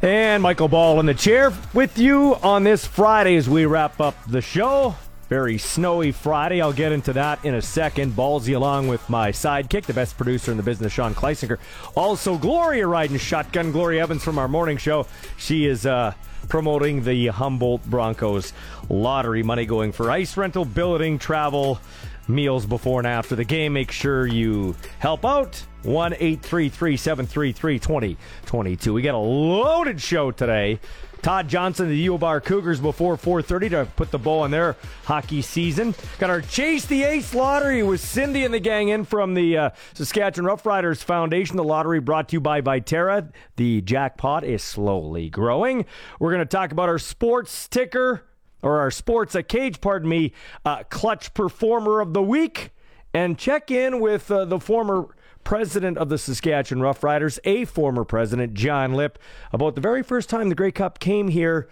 And Michael Ball in the chair with you on this Friday as we wrap up the show. Very snowy Friday. I'll get into that in a second. Ballsy along with my sidekick, the best producer in the business, Sean Kleisinger. Also, Gloria riding shotgun. Gloria Evans from our morning show. She is uh, promoting the Humboldt Broncos lottery. Money going for ice rental, billeting, travel, meals before and after the game. Make sure you help out. 1 833 733 2022. We got a loaded show today. Todd Johnson, the U of R Cougars before 4:30 to put the bow on their hockey season. Got our Chase the Ace lottery with Cindy and the gang in from the uh, Saskatchewan Roughriders Foundation. The lottery brought to you by Viterra. The jackpot is slowly growing. We're going to talk about our sports ticker or our sports a cage, pardon me, uh, clutch performer of the week, and check in with uh, the former president of the Saskatchewan Roughriders, a former president, John Lipp, about the very first time the Grey Cup came here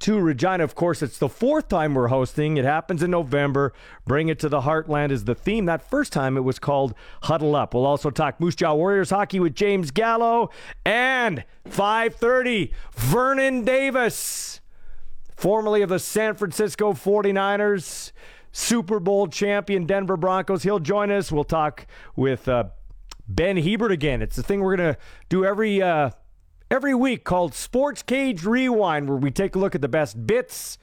to Regina. Of course, it's the fourth time we're hosting. It happens in November. Bring it to the heartland is the theme. That first time it was called Huddle Up. We'll also talk Moose Jaw Warriors hockey with James Gallo and 5:30 Vernon Davis, formerly of the San Francisco 49ers. Super Bowl champion Denver Broncos. He'll join us. We'll talk with uh, Ben Hebert again. It's the thing we're gonna do every uh, every week called Sports Cage Rewind, where we take a look at the best bits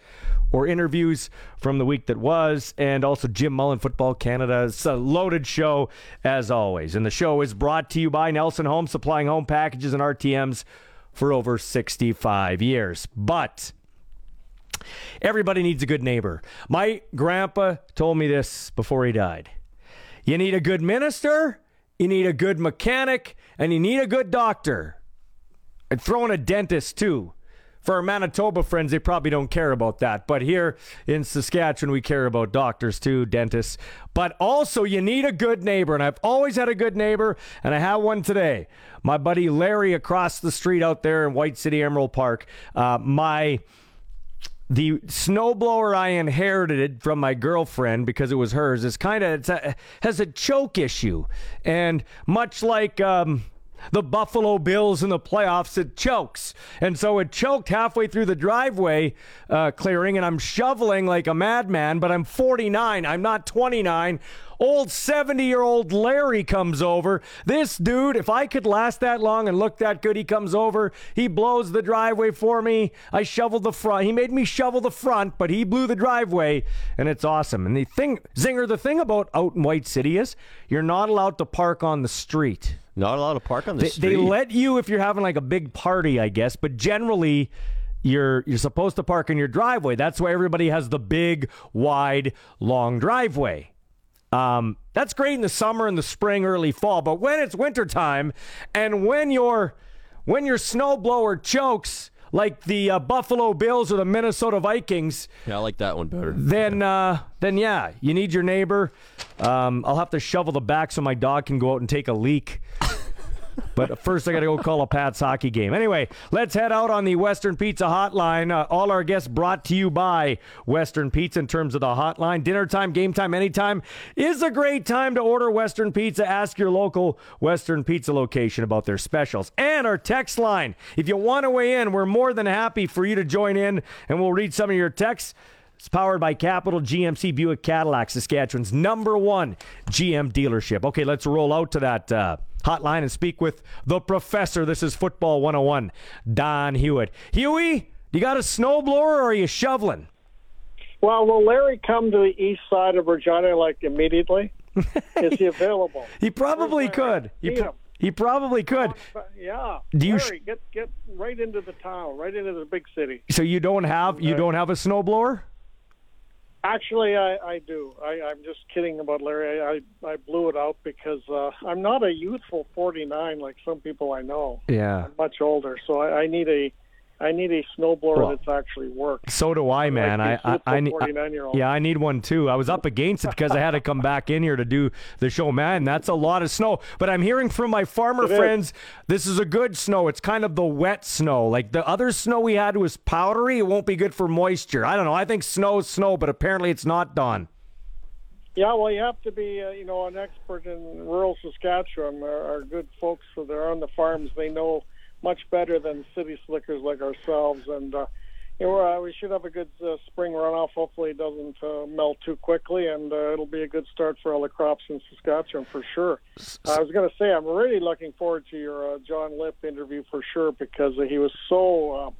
or interviews from the week that was, and also Jim Mullin, Football Canada. It's a loaded show as always, and the show is brought to you by Nelson Home, supplying home packages and RTMs for over 65 years. But everybody needs a good neighbor. My grandpa told me this before he died. You need a good minister you need a good mechanic, and you need a good doctor. And throw in a dentist, too. For our Manitoba friends, they probably don't care about that. But here in Saskatchewan, we care about doctors too, dentists. But also, you need a good neighbor. And I've always had a good neighbor, and I have one today. My buddy Larry across the street out there in White City Emerald Park. Uh, my the snowblower I inherited from my girlfriend because it was hers is kind of has a choke issue, and much like um, the Buffalo Bills in the playoffs, it chokes, and so it choked halfway through the driveway uh, clearing, and I'm shoveling like a madman. But I'm 49. I'm not 29 Old 70 year old Larry comes over. This dude, if I could last that long and look that good, he comes over. He blows the driveway for me. I shoveled the front. He made me shovel the front, but he blew the driveway, and it's awesome. And the thing, Zinger, the thing about out in White City is you're not allowed to park on the street. Not allowed to park on the they, street. They let you if you're having like a big party, I guess, but generally you're you're supposed to park in your driveway. That's why everybody has the big, wide, long driveway. Um, that's great in the summer and the spring, early fall, but when it's wintertime and when your when your snowblower chokes like the uh, Buffalo Bills or the Minnesota Vikings, yeah, I like that one better. Then, uh, then yeah, you need your neighbor. Um, I'll have to shovel the back so my dog can go out and take a leak. But first, I got to go call a Pat's hockey game. Anyway, let's head out on the Western Pizza Hotline. Uh, all our guests brought to you by Western Pizza in terms of the hotline. Dinner time, game time, anytime is a great time to order Western Pizza. Ask your local Western Pizza location about their specials. And our text line. If you want to weigh in, we're more than happy for you to join in, and we'll read some of your texts. It's powered by Capital GMC Buick Cadillac, Saskatchewan's number one GM dealership. Okay, let's roll out to that. Uh, hotline and speak with the professor. This is Football 101, Don Hewitt. Huey, you got a snowblower or are you shoveling? Well, will Larry come to the east side of Regina like immediately? is he available? he probably could. He, pr- he, probably could. Yeah. Do you Larry, sh- get get right into the town, right into the big city. So you don't have you don't have a snowblower? Actually, I, I do. I, I'm just kidding about Larry. I, I blew it out because uh, I'm not a youthful 49 like some people I know. Yeah. I'm much older, so I, I need a I need a snowblower well, that's actually worked. So do I, man. Like I, I, I need. Yeah, I need one too. I was up against it because I had to come back in here to do the show. Man, that's a lot of snow. But I'm hearing from my farmer it friends, is. this is a good snow. It's kind of the wet snow. Like the other snow we had was powdery. It won't be good for moisture. I don't know. I think snow's snow, but apparently it's not done. Yeah, well, you have to be, uh, you know, an expert in rural Saskatchewan. Our, our good folks, so they're on the farms. They know much better than city slickers like ourselves. And uh, you know, uh, we should have a good uh, spring runoff. Hopefully, it doesn't uh, melt too quickly, and uh, it'll be a good start for all the crops in Saskatchewan for sure. I was going to say I'm really looking forward to your uh, John Lipp interview for sure because uh, he was so. Uh,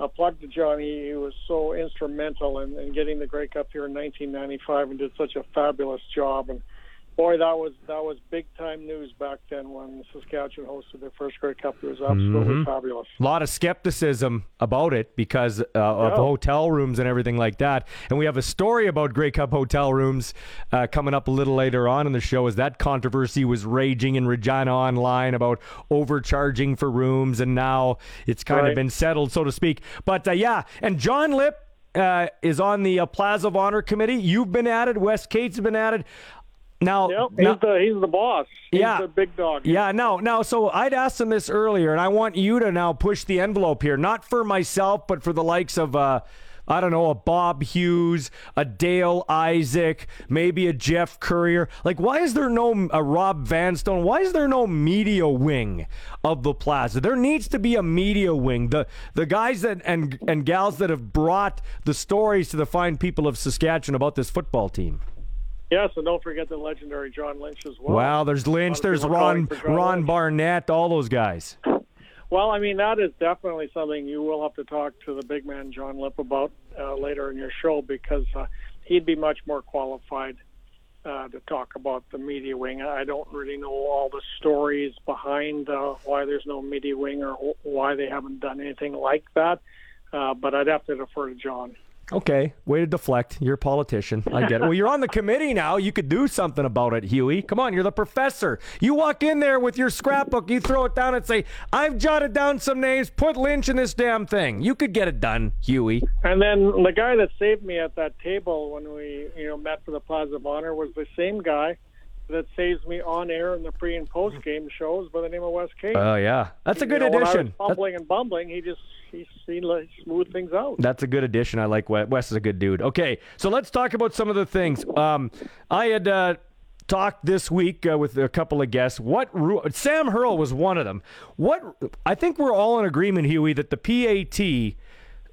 a plug to John. He, he was so instrumental in, in getting the Grey Cup here in 1995 and did such a fabulous job. And boy, that was that was big time news back then when Saskatchewan hosted their first Grey Cup. It was absolutely Mm-hmm. fabulous. A lot of skepticism about it because uh, of Yeah. hotel rooms and everything like that. And we have a story about Grey Cup hotel rooms uh, coming up a little later on in the show as that controversy was raging in Regina Online about overcharging for rooms. And now it's kind of been settled, so to speak. But uh, yeah, and John Lipp uh, is on the uh, Plaza of Honor committee. You've been added, Wes Cates has been added. Now, Yep, now- he's the he's the boss. He's Yeah. the big dog. yeah, no, no. So I'd asked him this earlier, and I want you to now push the envelope here, not for myself, but for the likes of, uh, I don't know, a Bob Hughes, a Dale Isaac, maybe a Jeff Courier. Like, why is there no a Rob Vanstone? Why is there no media wing of the Plaza? There needs to be a media wing. The the guys that and and gals that have brought the stories to the fine people of Saskatchewan about this football team. Yes, and don't forget the legendary John Lynch as well. Wow, there's Lynch, there's Ron calling for John Ron Lynch. Barnett, all those guys. Well, I mean, that is definitely something you will have to talk to the big man, John Lipp, about uh, later in your show because uh, he'd be much more qualified uh, to talk about the media wing. I don't really know all the stories behind uh, why there's no media wing or why they haven't done anything like that, uh, but I'd have to defer to John. Okay, way to deflect. You're a politician. I get it. Well, you're on the committee now. You could do something about it, Huey. Come on, you're the professor. You walk in there with your scrapbook, you throw it down and say, I've jotted down some names, put Lynch in this damn thing. You could get it done, Huey. And then the guy that saved me at that table when we, you know, met for the Plaza of Honor was the same guy that saves me on air in the pre and post game shows by the name of Wes Cates. Oh, yeah. That's a good you know, When I addition. was fumbling and bumbling, he just he, he like, smoothed things out. That's a good addition. I like Wes. Wes is a good dude. Okay, so let's talk about some of the things. Um, I had uh, talked this week uh, with a couple of guests. What Sam Hurl was one of them. What I think we're all in agreement, Huey, that the PAT.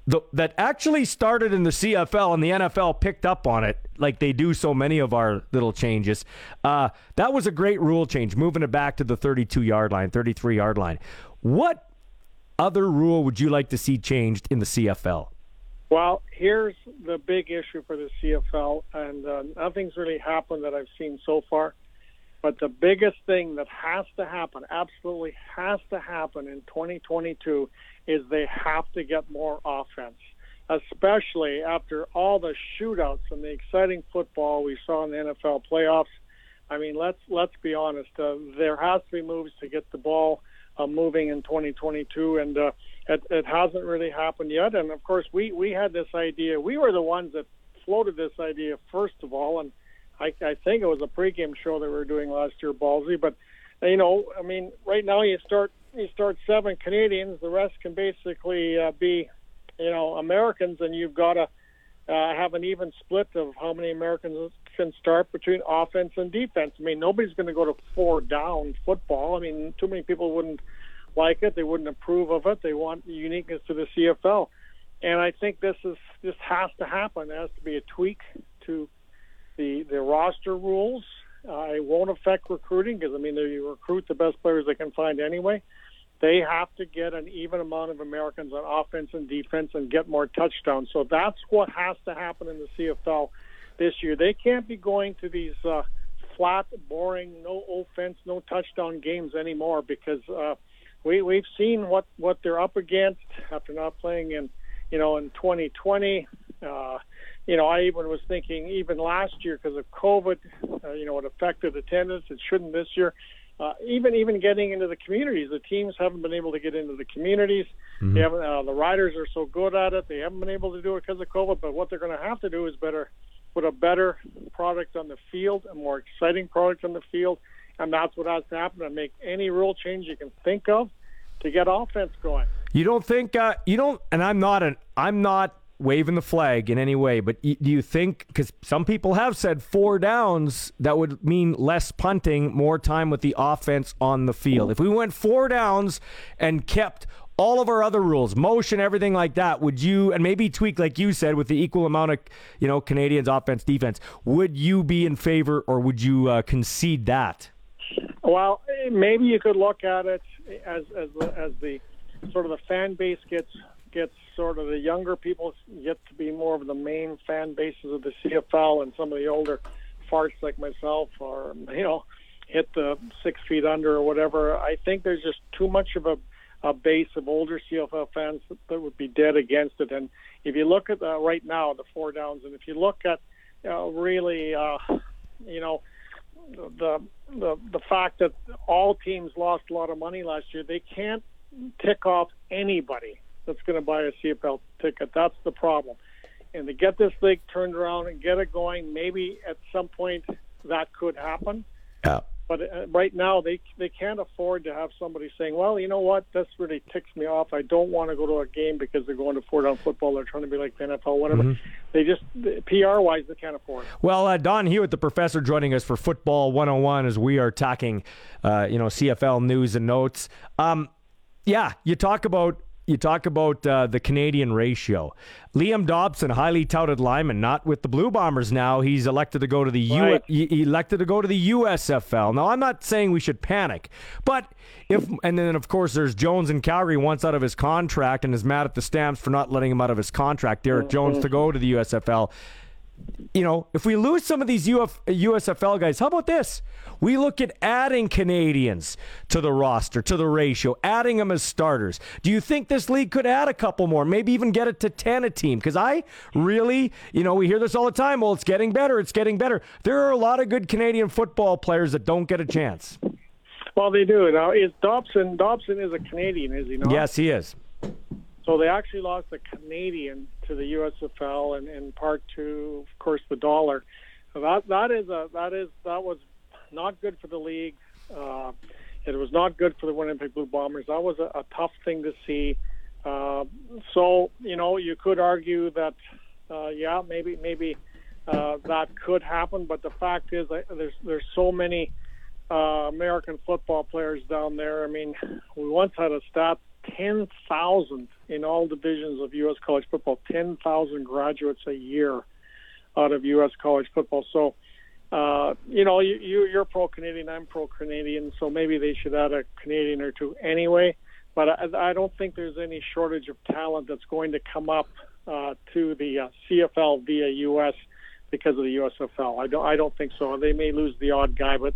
The, that actually started in the CFL and the NFL picked up on it, like they do so many of our little changes. Uh, that was a great rule change, moving it back to the 32 yard line, 33 yard line. What other rule would you like to see changed in the CFL? Well, here's the big issue for the CFL, and uh, nothing's really happened that I've seen so far. But the biggest thing that has to happen, absolutely has to happen in 2022, is they have to get more offense, especially after all the shootouts and the exciting football we saw in the NFL playoffs. I mean, let's let's be honest. Uh, there has to be moves to get the ball uh, moving in 2022, and uh, it, it hasn't really happened yet. And of course, we we had this idea. We were the ones that floated this idea first of all, and I, I think it was a pregame show that we were doing last year, Ballsy. But you know, I mean, right now you start you start seven Canadians, the rest can basically uh, be, you know, Americans, and you've got to uh, have an even split of how many Americans can start between offense and defense. I mean, nobody's going to go to four down football. I mean, too many people wouldn't like it. They wouldn't approve of it. They want the uniqueness to the CFL, and I think this is this has to happen. There has to be a tweak to the the roster rules. Uh, it won't affect recruiting because I mean they recruit the best players they can find anyway. They have to get an even amount of Americans on offense and defense and get more touchdowns. So that's what has to happen in the CFL this year. They can't be going to these uh, flat, boring, no offense, no touchdown games anymore because uh, we we've seen what what they're up against after not playing in you know in 2020. Uh, you know, I even was thinking even last year because of COVID, uh, you know, it affected attendance. It shouldn't this year. Uh, even even getting into the communities, the teams haven't been able to get into the communities. They haven't. Uh, the riders are so good at it. They haven't been able to do it because of COVID. But what they're going to have to do is better put a better product on the field, a more exciting product on the field, and that's what has to happen. And make any rule change you can think of to get offense going. You don't think uh, you don't, and I'm not an I'm not waving the flag in any way, but do you think because some people have said four downs that would mean less punting, more time with the offense on the field. If we went four downs and kept all of our other rules, motion, everything like that, would you and maybe tweak like you said with the equal amount of you know Canadians offense defense? Would you be in favor or would you uh, concede that? Well, maybe you could look at it as as as the sort of the fan base gets gets sort of the younger people get to be more of the main fan bases of the CFL, and some of the older farts like myself are you know hit the six feet under or whatever. I think there's just too much of a a base of older CFL fans that would be dead against it. And if you look at uh, right now the four downs, and if you look at uh, really, uh, you know, the the the fact that all teams lost a lot of money last year, they can't tick off anybody that's going to buy a CFL ticket. That's the problem. And to get this league turned around and get it going, maybe at some point that could happen. Yeah. But uh, right now, they they can't afford to have somebody saying, "Well, you know what? This really ticks me off. I don't want to go to a game because they're going to four down football. They're trying to be like the NFL, whatever." Mm-hmm. They just PR wise, they can't afford. It. Well, uh, Don Hewitt, the professor, joining us for Football 101 as we are talking, uh, you know, CFL news and notes. Um, yeah, you talk about you talk about uh, the Canadian ratio. Liam Dobson, highly touted lineman, not with the Blue Bombers now. He's elected to go to the right. U- elected to go to the USFL. Now, I'm not saying we should panic, but if and then of course there's Jones in Calgary wants out of his contract and is mad at the Stamps for not letting him out of his contract. Derek. Jones to go to the USFL you know, if we lose some of these Uf, USFL guys, how about this? We look at adding Canadians to the roster, to the ratio, adding them as starters. Do you think this league could add a couple more, maybe even get it to 10 a team? Because I really, you know, we hear this all the time. Well, it's getting better. It's getting better. There are a lot of good Canadian football players that don't get a chance. Well, they do. Now, is Dobson, Dobson is a Canadian, is he not? Yes, he is. So they actually lost a Canadian to the USFL, and in part to, of course, the dollar. So that that is a that is that was not good for the league. Uh, it was not good for the Winnipeg Blue Bombers. That was a, a tough thing to see. Uh, so you know, you could argue that, uh, yeah, maybe maybe uh, that could happen. But the fact is, that there's there's so many uh, American football players down there. I mean, we once had a stat 10,000 in all divisions of U.S. college football, 10,000 graduates a year out of U.S. college football. So, uh, you know, you, you, you're pro Canadian, I'm pro Canadian, so maybe they should add a Canadian or two anyway. But I, I don't think there's any shortage of talent that's going to come up uh, to the uh, CFL via U.S. because of the USFL. I don't, I don't think so. They may lose the odd guy, but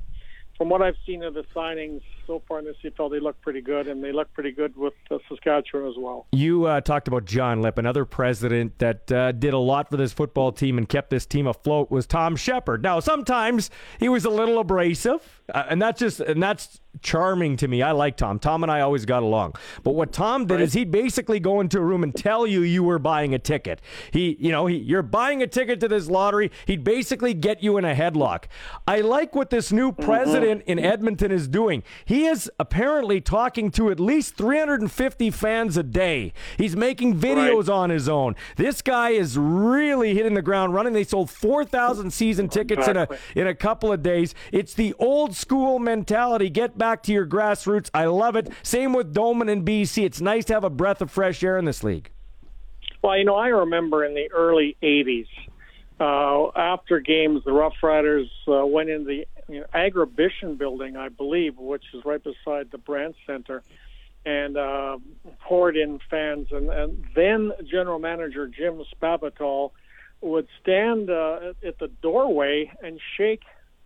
from what I've seen of the signings so far in the CFL, they look pretty good, and they look pretty good with uh, Saskatchewan as well. You uh, talked about John Lipp, another president that uh, did a lot for this football team and kept this team afloat was Tom Shepard. Now, sometimes he was a little abrasive, uh, and that's just and that's charming to me. I like Tom. Tom and I always got along. But what Tom did right. is he'd basically go into a room and tell you you were buying a ticket. He, you know, he, you're buying a ticket to this lottery. He'd basically get you in a headlock. I like what this new mm-hmm. president mm-hmm. in Edmonton is doing. He is apparently talking to at least 350 fans a day. He's making videos right. on his own. This guy is really hitting the ground running. They sold 4,000 season tickets exactly. in a in a couple of days. It's the old school mentality. Get back to your grassroots. I love it. Same with Doman and BC. It's nice to have a breath of fresh air in this league. Well, you know, I remember in the early 80s, uh, after games, the Rough Riders uh, went in the you know, Agribition building, I believe, which is right beside the Brandt Center, and uh, poured in fans. And, and then General Manager Jim Spavital would stand uh, at the doorway and shake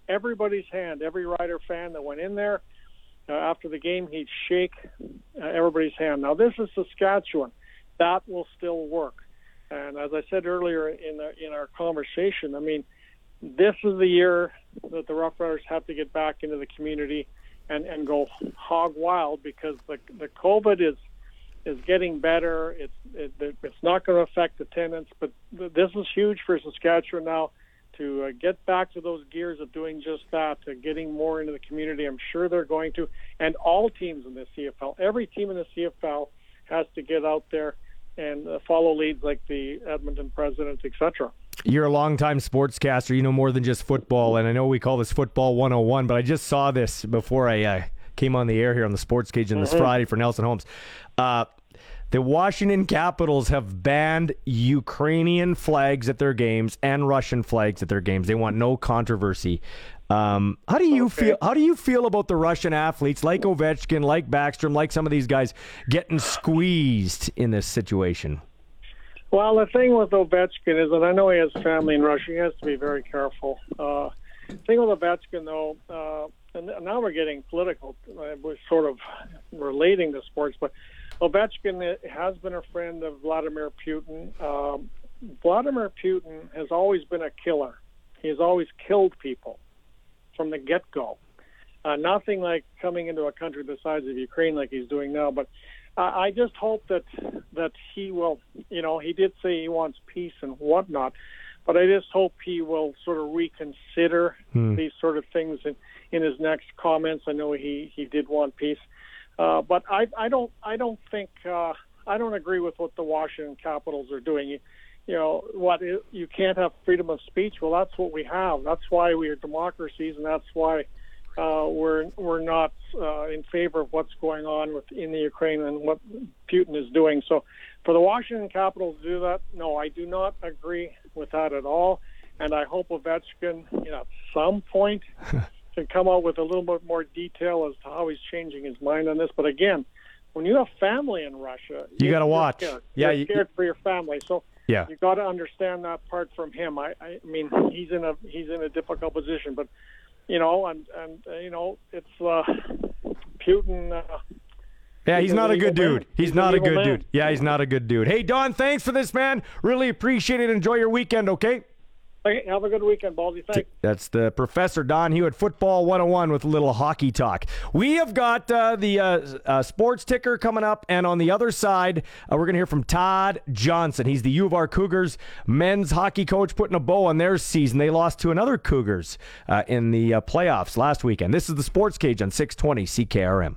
everybody's hand, every Rider fan that went in there uh, after the game, he'd shake uh, everybody's hand. Now, this is Saskatchewan. That will still work. And as I said earlier in the, in our conversation, I mean, this is the year that the Rough Riders have to get back into the community and, and go hog wild because the the COVID is is getting better. It's it, it's not going to affect attendance, but this is huge for Saskatchewan now to uh, get back to those gears of doing just that, to getting more into the community. I'm sure they're going to, and all teams in the CFL, every team in the CFL has to get out there and uh, follow leads like the Edmonton Presidents, etc. You're a longtime sportscaster. You know more than just football, and I know we call this Football 101, but I just saw this before I uh, came on the air here on the Sports Cage on this mm-hmm. Friday for Nelson Homes. Uh, The Washington Capitals have banned Ukrainian flags at their games and Russian flags at their games. They want no controversy. Um, how do you Okay. feel? How do you feel about the Russian athletes like Ovechkin, like Backstrom, like some of these guys getting squeezed in this situation? Well, the thing with Ovechkin is that I know he has family in Russia. He has to be very careful. Uh, thing with Ovechkin, though, uh, and now we're getting political. Uh, we're sort of relating to sports, but Ovechkin has been a friend of Vladimir Putin. Um, Vladimir Putin has always been a killer. He has always killed people from the get-go. Uh, nothing like coming into a country the size of Ukraine like he's doing now, but I I just hope that that he will. You know, he did say he wants peace and whatnot, but I just hope he will sort of reconsider these sort of things in, in his next comments. I know he he did want peace, uh, but I I don't I don't think uh, I don't agree with what the Washington Capitals are doing. You, you know what? You can't have freedom of speech. Well, that's what we have. That's why we are democracies, and that's why uh, we're we're not uh, in favor of what's going on with in the Ukraine and what Putin is doing. So, for the Washington Capitals to do that, no, I do not agree with that at all. And I hope Ovechkin, you know, at some point, can come out with a little bit more detail as to how he's changing his mind on this. But again, when you have family in Russia, You gotta watch. Scared. Yeah, you're you- scared for your family. So Yeah. you got to understand that part from him. I, I mean, he's in a he's in a difficult position, but you know, and and uh, you know, it's uh, Putin. Uh, Yeah, He's he's not a good dude. He's He's not a good man. dude. Yeah, he's not a good dude. Hey, Don, thanks for this, man. Really appreciate it. Enjoy your weekend, okay? Have a good weekend, Baldy. Thanks. That's the Professor Don Hewitt, Football 101 with a little hockey talk. We have got uh, the uh, uh, sports ticker coming up, and on the other side, uh, we're going to hear from Todd Johnson. He's the U of R Cougars men's hockey coach putting a bow on their season. They lost to another Cougars uh, in the uh, playoffs last weekend. This is the Sports Cage on 620 CKRM.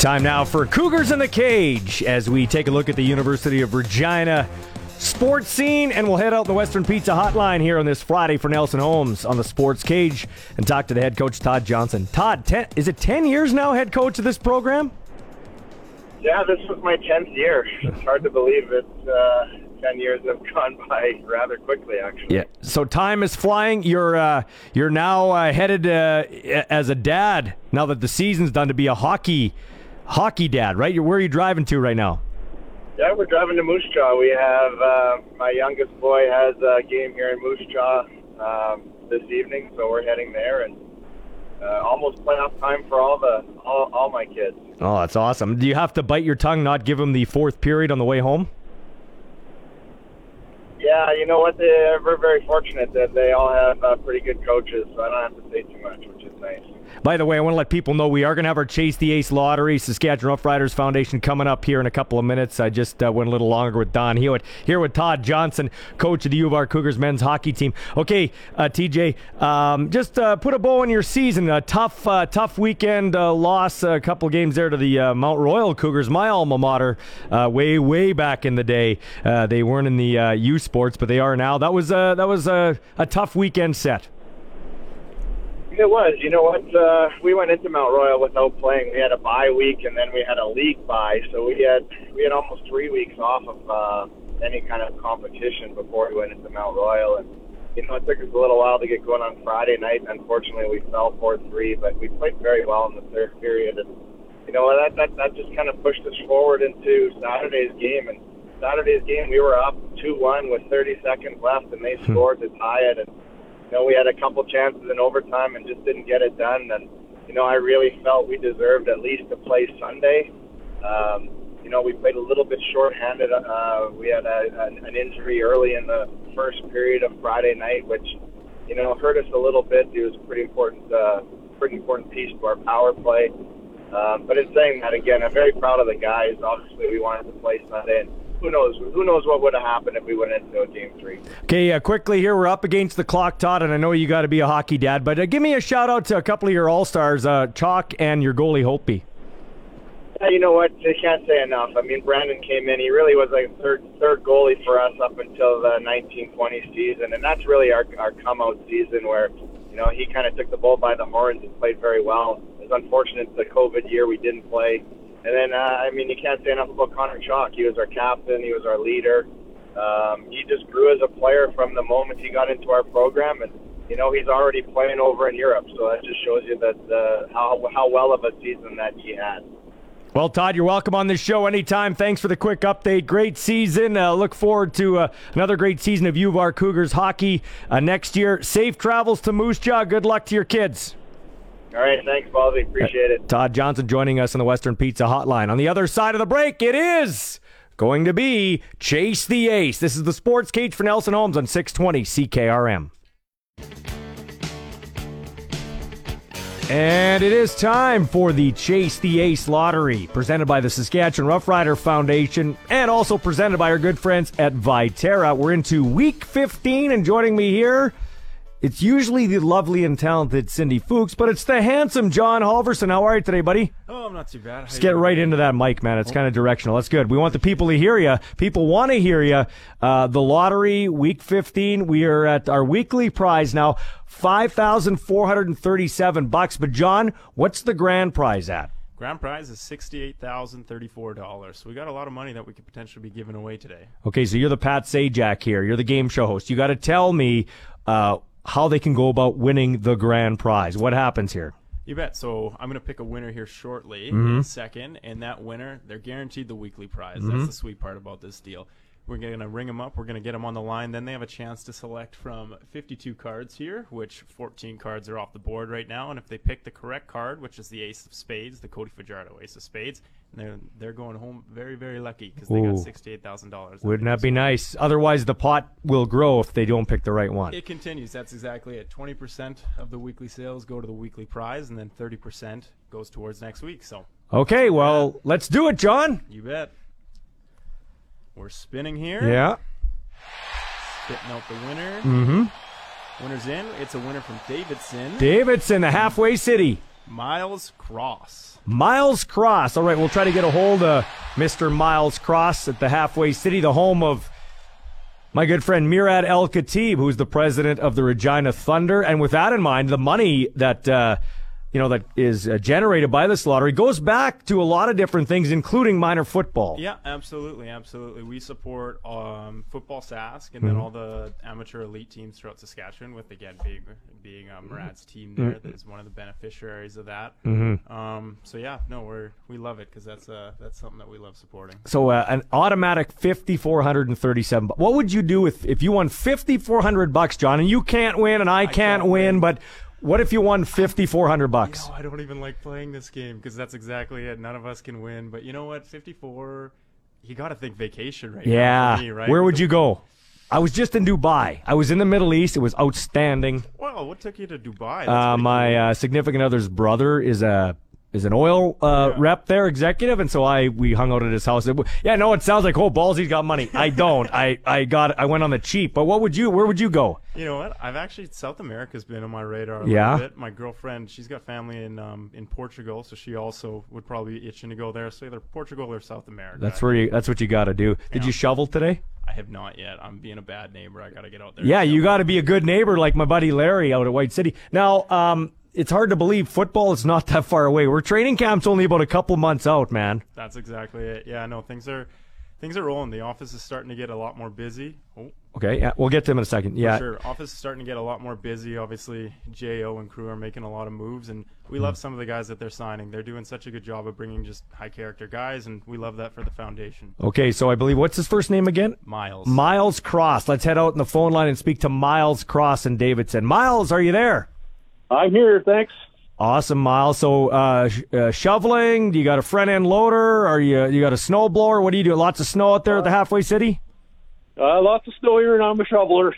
Time now for Cougars in the Cage as we take a look at the University of Regina sports scene, and we'll head out the Western Pizza Hotline here on this Friday for Nelson Homes on the Sports Cage and talk to the head coach Todd Johnson. Todd, ten, is it ten years now, head coach of this program? Yeah, this was my tenth year. It's hard to believe it. Uh, Ten years have gone by rather quickly, actually. Yeah. So time is flying. You're uh, you're now uh, headed uh, as a dad now that the season's done to be a hockey hockey dad, right? You're, where are you driving to right now? Yeah, we're driving to Moose Jaw. We have uh, my youngest boy has a game here in Moose Jaw um, this evening, so we're heading there, and uh, almost playoff time for all the all, all my kids. Oh, that's awesome. Do you have to bite your tongue, not give them the fourth period on the way home? Yeah, you know what? They, we're very fortunate that they all have uh, pretty good coaches, so I don't have to say too much, which is nice. By the way, I want to let people know we are going to have our Chase the Ace Lottery, Saskatchewan Roughriders Foundation coming up here in a couple of minutes. I just uh, went a little longer with Don Hewitt. Here with Todd Johnson, coach of the U of R Cougars men's hockey team. Okay, uh, TJ, um, just uh, put a bow on your season. A tough, uh, tough weekend uh, loss, a couple games there to the uh, Mount Royal Cougars, my alma mater, uh, way, way back in the day. Uh, they weren't in the uh, U sports, but they are now. That was uh, that was uh, a tough weekend set. It was. You know what? Uh, we went into Mount Royal without playing. We had a bye week, and then we had a league bye, so we had we had almost three weeks off of uh, any kind of competition before we went into Mount Royal. And you know, it took us a little while to get going on Friday night. Unfortunately, we fell four three, but we played very well in the third period. And you know, that that that just kind of pushed us forward into Saturday's game. And Saturday's game, we were up two one with 30 seconds left, and they scored to tie it. And you know, we had a couple chances in overtime and just didn't get it done. And, you know, I really felt we deserved at least to play Sunday. Um, you know, we played a little bit shorthanded. Uh, we had a, an, an injury early in the first period of Friday night, which, you know, hurt us a little bit. It was a pretty important, uh, pretty important piece to our power play. Um, but in saying that, again, I'm very proud of the guys. Obviously, we wanted to play Sunday, and who knows? Who knows what would have happened if we went into a game three? Okay, uh, quickly here, we're up against the clock, Todd, and I know you got to be a hockey dad, but uh, give me a shout out to a couple of your all stars, uh, Chalk and your goalie Hopi. Yeah, you know what? I can't say enough. I mean, Brandon came in. He really was like third third goalie for us up until the 1920 season, and that's really our our come out season where you know he kind of took the bull by the horns and played very well. It was unfortunate the COVID year we didn't play, and then uh, I mean you can't say enough about Connor Chalk. He was our captain. He was our leader. Um, he just grew as a player from the moment he got into our program, and you know he's already playing over in Europe. So that just shows you that uh, how how well of a season that he had. Well, Todd, you're welcome on this show anytime. Thanks for the quick update. Great season. Uh, look forward to uh, another great season of U of R Cougars hockey uh, next year. Safe travels to Moose Jaw. Good luck to your kids. All right, thanks, Bobby. Appreciate it. Todd Johnson joining us on the Western Pizza Hotline. On the other side of the break, it is going to be Chase the Ace. This is the Sports Cage for Nelson Homes on 620 CKRM. And it is time for the Chase the Ace lottery, presented by the Saskatchewan Roughrider Foundation and also presented by our good friends at Viterra. We're into week 15, and joining me here, it's usually the lovely and talented Cindy Fuchs, but it's the handsome John Halverson. How are you today, buddy? Oh, I'm not too bad. Let's get right into that mic, man. It's kind of directional. That's good. We want the people to hear you. People want to hear you. Uh, the lottery, week 15. We are at our weekly prize now, five thousand four hundred and thirty-seven bucks. But John, what's the grand prize at? Grand prize is sixty-eight thousand thirty-four dollars. So we got a lot of money that we could potentially be giving away today. Okay, so you're the Pat Sajak here. You're the game show host. You got to tell me uh, how they can go about winning the grand prize. What happens here? You bet. So I'm going to pick a winner here shortly Mm-hmm. second, and that winner, they're guaranteed the weekly prize. Mm-hmm. That's the sweet part about this deal. We're going to ring them up. We're going to get them on the line. Then they have a chance to select from 52 cards here, which 14 cards are off the board right now. And if they pick the correct card, which is the Ace of Spades, the Cody Fajardo Ace of Spades, they're they're going home very very lucky because they got sixty-eight thousand dollars. Wouldn't that be nice? Otherwise, the pot will grow if they don't pick the right one. It continues. That's exactly it. Twenty percent of the weekly sales go to the weekly prize, and then thirty percent goes towards next week. So Okay, well, let's do it, John. you bet. We're spinning here. Yeah. Spitting out the winner. Mm-hmm. Winner's in. It's a winner from Davidson. Davidson, the halfway city. Miles Cross. Miles Cross. All right, we'll try to get a hold of Mr. Miles Cross at the halfway city, the home of my good friend Murad El Khatib, who's the president of the Regina Thunder. And with that in mind, the money that uh, you know that is uh, generated by this lottery goes back to a lot of different things, including minor football. Yeah, absolutely, absolutely. We support um, football Sask and Mm-hmm. then all the amateur elite teams throughout Saskatchewan. With again being being um, Murad's team there, Mm-hmm. that is one of the beneficiaries of that. Um, so yeah, no, we're we love it because that's uh that's something that we love supporting. So uh, an automatic fifty four hundred and thirty seven. What would you do if if you won fifty four hundred bucks, John? And you can't win, and I can't don't win, win. but what if you won fifty four hundred bucks? No, I don't even like playing this game because that's exactly it. None of us can win. But you know what? 54. You got to think vacation right now. Yeah. right? Where would you go? I was just in Dubai. I was in the Middle East. It was outstanding. Well, what took you to Dubai? Uh, my cool. uh, significant other's brother is a is an oil uh, Yeah. rep there, executive, and so I we hung out at his house. It yeah, no, it sounds like oh, Ballsy's got money. I don't. I I got I went on the cheap. But what would you? Where would you go? You know what? I've actually South America's been on my radar a Yeah? little bit. My girlfriend, she's got family in um, in Portugal, so she also would probably be itching to go there. So either Portugal or South America. That's where you. That's what you got to do. Did Yeah. you shovel today? I have not yet. I'm being a bad neighbor. I got to get out there. Yeah, you got to be a good neighbor like my buddy Larry out at White City. Now, um, it's hard to believe football is not that far away. We're training camp's only about a couple months out, man. That's exactly it. Yeah, no, things are things are rolling. The office is starting to get a lot more busy. Oh, Okay, yeah, we'll get to him in a second. Yeah, Sure. Office is starting to get a lot more busy. Obviously, Jo and crew are making a lot of moves, and we hmm. love some of the guys that they're signing. They're doing such a good job of bringing just high character guys, and we love that for the foundation. Okay, so I believe what's his first name again? Miles. Miles Cross. Let's head out in the phone line and speak to Miles Cross and Davidson. Miles, are you there? I'm here, thanks. Awesome, Miles. So, uh, sh- uh, shoveling? Do you got a front end loader? Are you you got a snow blower? What do you do? Lots of snow out there at the halfway city? Uh, lots of snow here, and I'm a shoveler.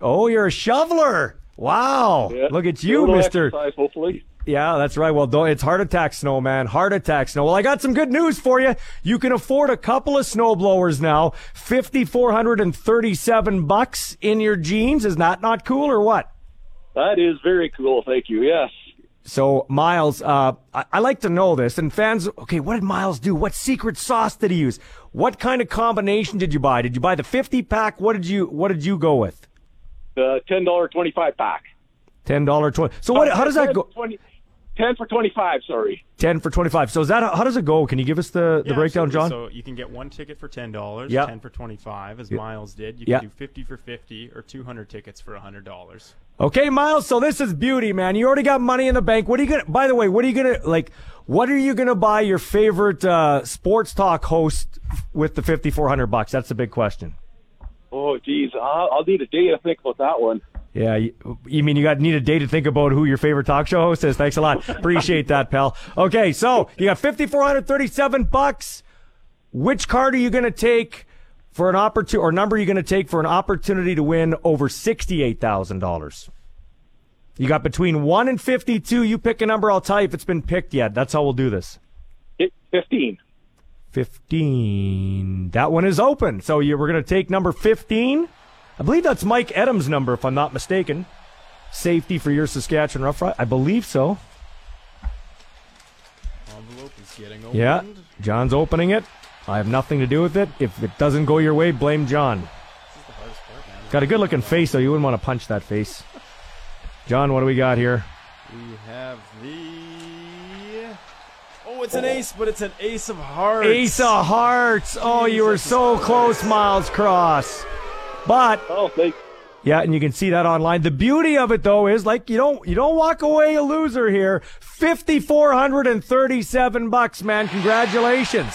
Oh, you're a shoveler. Wow. Yeah. Look at you, Mister. hopefully. Yeah, that's right. Well, don't, it's heart attack snow, man. Heart attack snow. Well, I got some good news for you. You can afford a couple of snow blowers now. Fifty four hundred and thirty seven bucks in your jeans. Is that not cool or what? That is very cool. Thank you. Yes. So Miles, uh, I, I like to know this, and fans. Okay, what did Miles do? What secret sauce did he use? What kind of combination did you buy? Did you buy the fifty pack? What did you What did you go with? The ten dollar twenty five pack. Ten dollar twenty. So what? How does that go? 20, 10 for twenty five. Sorry. Ten for twenty five. So is that how does it go? Can you give us the, the Yeah, breakdown, John? So you can get one ticket for ten dollars, Yep. ten for twenty-five, as Yep. Miles did. You Yep. can do fifty for fifty, or two hundred tickets for hundred dollars. Okay, Miles. So this is beauty, man. You already got money in the bank. What are you gonna? By the way, what are you gonna like? What are you gonna buy your favorite uh, sports talk host with the fifty four hundred bucks? That's the big question. Oh, geez, I'll, I'll need a day to think about that one. Yeah, you, you mean you got need a day to think about who your favorite talk show host is? Thanks a lot. Appreciate that, pal. Okay, so you got fifty four hundred thirty seven bucks. Which card are you gonna take for an opportunity, or number you're gonna take for an opportunity to win over sixty eight thousand dollars? You got between one and fifty two. You pick a number. I'll tell you if it's been picked yet. That's how we'll do this. Fifteen. 15. That one is open. So you, we're going to take number 15. I believe that's Mike Edem's number, if I'm not mistaken. Safety for your Saskatchewan Roughrider. I believe so. Envelope is getting opened. Yeah. John's opening it. I have nothing to do with it. If it doesn't go your way, blame John. Got a good looking face, though. You wouldn't want to punch that face. John, what do we got here? We have the. Oh, it's an ace, but it's an ace of hearts. Ace of Hearts. Oh, you were so close, Miles Cross. But Oh, thank. Yeah, and you can see that online. The beauty of it though is like you don't you don't walk away a loser here. Fifty four hundred and thirty seven bucks, man. Congratulations.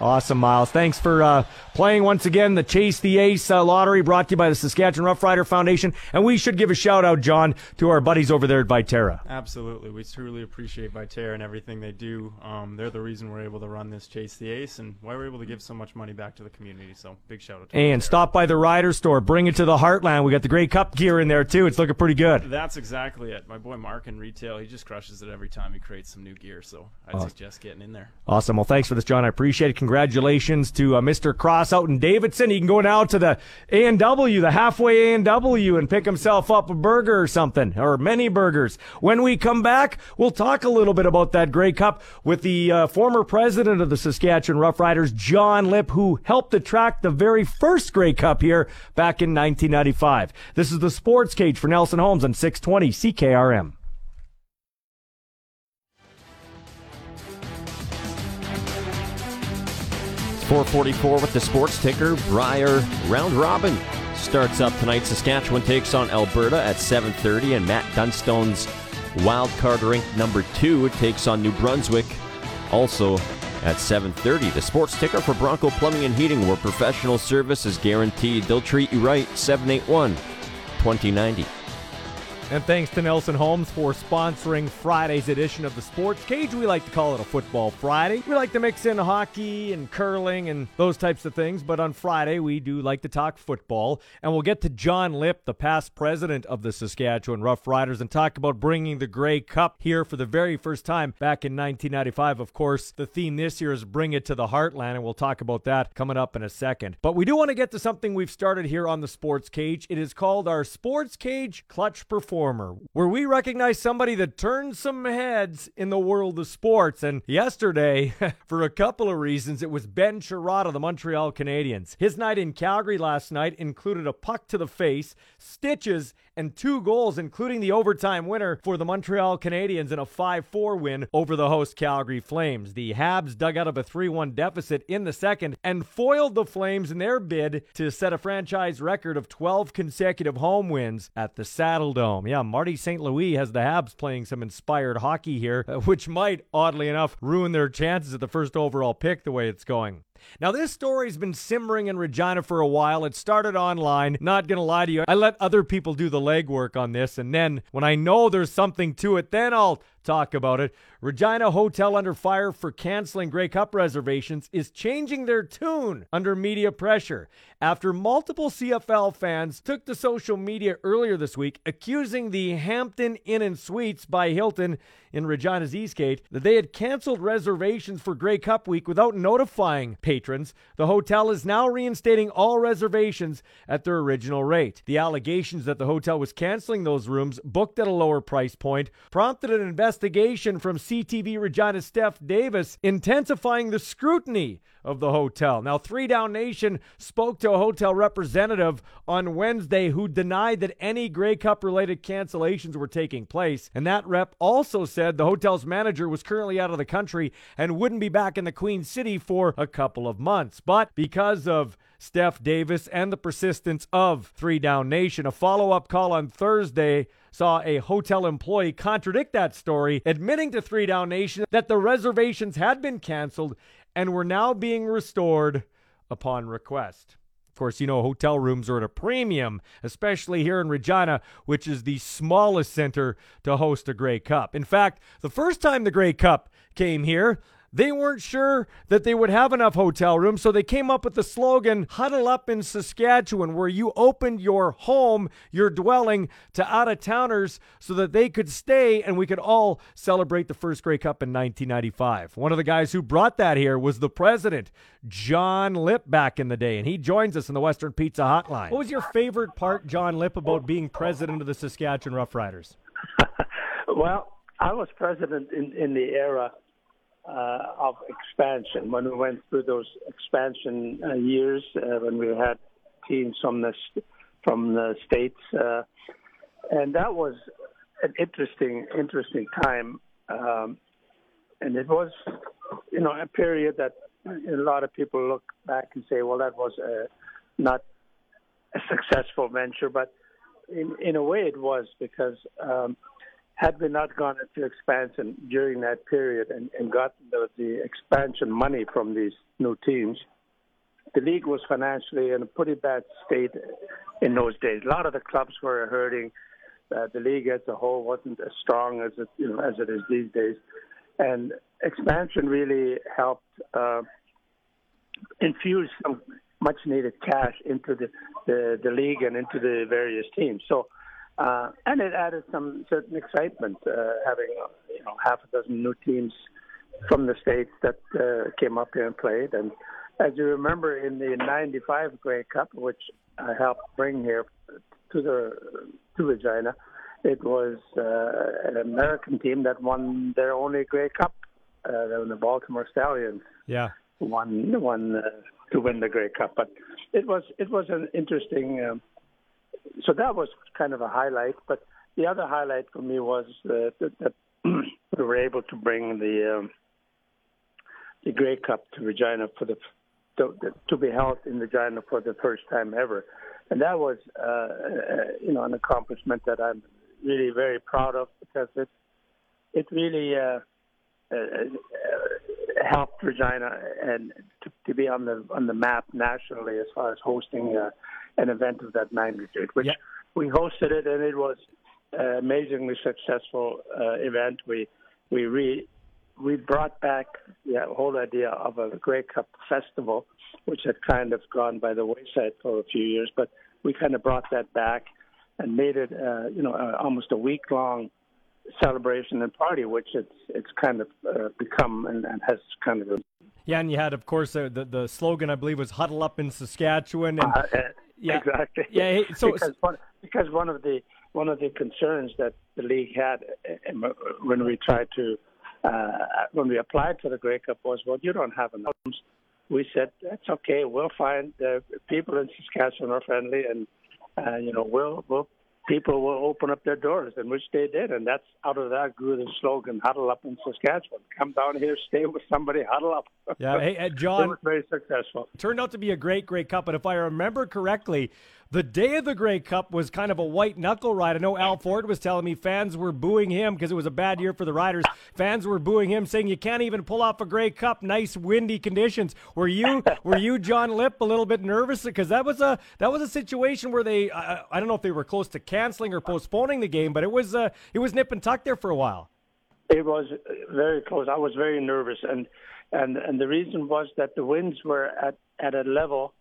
Awesome, Miles. Thanks for uh, playing once again. The Chase the Ace uh, lottery brought to you by the Saskatchewan Rough Rider Foundation. And we should give a shout out, John, to our buddies over there at Viterra. Absolutely. We truly appreciate Viterra and everything they do. Um, they're the reason we're able to run this Chase the Ace and why we're able to give so much money back to the community. So big shout out to them. And Viterra. stop by the Rider store. Bring it to the Heartland. We got the Grey Cup gear in there too. It's looking pretty good. That's exactly it. My boy Mark in retail, he just crushes it every time he creates some new gear. So I'd suggest getting in there. Awesome. Well, thanks for this, John. I appreciate it. Congratulations to uh, Mr. Cross out in Davidson. He can go now to the A&W, the halfway A&W, and pick himself up a burger or something, or many burgers. When we come back, we'll talk a little bit about that Grey Cup with the uh, former president of the Saskatchewan Roughriders, John Lipp, who helped attract the very first Grey Cup here back in 1995. This is the Sports Cage for Nelson Homes on 620 CKRM. 444 with the sports ticker. Brier round robin starts up tonight. Saskatchewan takes on Alberta at 7:30, and Matt Dunstone's wild card rink number two takes on New Brunswick, also at 7:30. The sports ticker for Bronco Plumbing and Heating, where professional service is guaranteed. They'll treat you right. 781 2090. And thanks to Nelson Homes for sponsoring Friday's edition of the Sports Cage. We like to call it a Football Friday. We like to mix in hockey and curling and those types of things, but on Friday we do like to talk football. And we'll get to John Lipp, the past president of the Saskatchewan Roughriders, and talk about bringing the Grey Cup here for the very first time back in 1995. Of course, the theme this year is Bring It to the Heartland, and we'll talk about that coming up in a second. But we do want to get to something we've started here on the Sports Cage. It is called our Sports Cage Clutch Where we recognize somebody that turned some heads in the world of sports. And yesterday, for a couple of reasons, it was Ben of the Montreal Canadiens. His night in Calgary last night included a puck to the face, stitches, and two goals, including the overtime winner for the Montreal Canadiens in a 5 4 win over the host Calgary Flames. The Habs dug out of a 3 1 deficit in the second and foiled the Flames in their bid to set a franchise record of 12 consecutive home wins at the Saddledome. Yeah, Marty St. Louis has the Habs playing some inspired hockey here, uh, which might, oddly enough, ruin their chances at the first overall pick the way it's going. Now, this story's been simmering in Regina for a while. It started online. Not gonna lie to you, I let other people do the legwork on this, and then when I know there's something to it, then I'll talk about it. Regina Hotel under fire for canceling Grey Cup reservations is changing their tune under media pressure after multiple CFL fans took to social media earlier this week accusing the Hampton Inn and Suites by Hilton in Regina's Eastgate that they had canceled reservations for Grey Cup week without notifying patrons, the hotel is now reinstating all reservations at their original rate. The allegations that the hotel was canceling those rooms booked at a lower price point prompted an investigation from CTV Regina Steph Davis, intensifying the scrutiny of the hotel. Now, Three Down Nation spoke to a hotel representative on Wednesday who denied that any Grey Cup related cancellations were taking place. And that rep also said the hotel's manager was currently out of the country and wouldn't be back in the Queen City for a couple of months. But because of Steph Davis and the persistence of Three Down Nation, a follow up call on Thursday saw a hotel employee contradict that story, admitting to Three Down Nation that the reservations had been canceled and were now being restored upon request. Of course, you know, hotel rooms are at a premium, especially here in Regina, which is the smallest center to host a Grey Cup. In fact, the first time the Grey Cup came here, they weren't sure that they would have enough hotel rooms, so they came up with the slogan Huddle Up in Saskatchewan, where you opened your home, your dwelling, to out of towners so that they could stay and we could all celebrate the first Grey Cup in 1995. One of the guys who brought that here was the president, John Lipp, back in the day, and he joins us in the Western Pizza Hotline. What was your favorite part, John Lipp, about being president of the Saskatchewan Roughriders? well, I was president in, in the era uh, of expansion. When we went through those expansion uh, years, uh, when we had teams from the from the states, uh, and that was an interesting interesting time, um, and it was you know a period that a lot of people look back and say, well, that was a, not a successful venture, but in in a way it was because. Um, had we not gone into expansion during that period and, and gotten the, the expansion money from these new teams, the league was financially in a pretty bad state in those days. A lot of the clubs were hurting. Uh, the league as a whole wasn't as strong as it you know as it is these days, and expansion really helped uh, infuse some much needed cash into the, the the league and into the various teams. So uh, and it added some certain excitement, uh, having you know half a dozen new teams from the states that uh, came up here and played. And as you remember, in the '95 Grey Cup, which I helped bring here to the to Regina, it was uh, an American team that won their only Grey Cup. Uh, the Baltimore Stallions. Yeah, won won uh, to win the Grey Cup, but it was it was an interesting. Um, so that was kind of a highlight. But the other highlight for me was uh, that, that we were able to bring the um, the Grey Cup to Regina for the to, to be held in Regina for the first time ever, and that was uh, uh, you know an accomplishment that I'm really very proud of because it it really uh, uh, helped Regina and to, to be on the on the map nationally as far as hosting an event of that magnitude. Which we hosted it and it was uh, amazingly successful uh, event. We we re we brought back the whole idea of a Grey Cup festival, which had kind of gone by the wayside for a few years, but we kind of brought that back and made it, uh, you know, uh, almost a week long celebration and party, which it's it's kind of uh, become and, and, has kind of. Yeah, and you had, of course, uh, the the slogan I believe was "Huddle Up in Saskatchewan." And, uh yeah, exactly. Yeah, so because one, because one of the one of the concerns that the league had uh, when we tried to uh, when we applied for the Grey Cup was, well, you don't have enough. We said that's okay. We'll find the people in Saskatchewan are friendly, and uh, you know we'll we'll people will open up their doors, and which they did. And that's out of that grew the slogan, huddle up in Saskatchewan. Come down here, stay with somebody, huddle up. Yeah, hey, uh, John. it was very successful. Turned out to be a great, great cup. But if I remember correctly, the day of the Grey Cup was kind of a white knuckle ride. I know Al Ford was telling me fans were booing him because it was a bad year for the Riders. Fans were booing him, saying you can't even pull off a Grey Cup. Nice windy conditions. Were you, were you, John Lipp, a little bit nervous because that was a that was a situation where they, uh, I don't know if they were close to canceling or postponing the game, but it was uh, it was nip and tuck there for a while. It was very close. I was very nervous, and and and the reason was that the winds were at at a level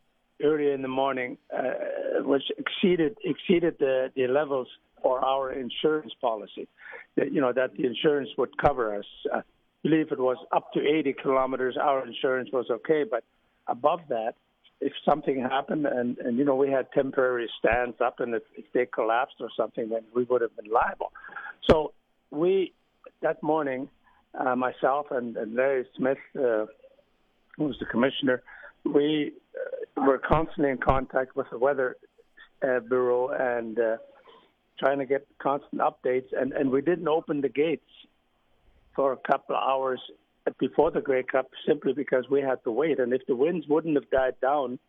early in the morning, uh, which exceeded exceeded the, the levels for our insurance policy. That, you know that the insurance would cover us. I believe it was up to 80 kilometers. Our insurance was okay, but above that, if something happened and, and you know we had temporary stands up and if, if they collapsed or something then we would have been liable so we that morning uh, myself and, and larry smith uh, who was the commissioner we uh, were constantly in contact with the weather uh, bureau and uh, trying to get constant updates and, and we didn't open the gates for a couple of hours before the Grey Cup simply because we had to wait. And if the winds wouldn't have died down,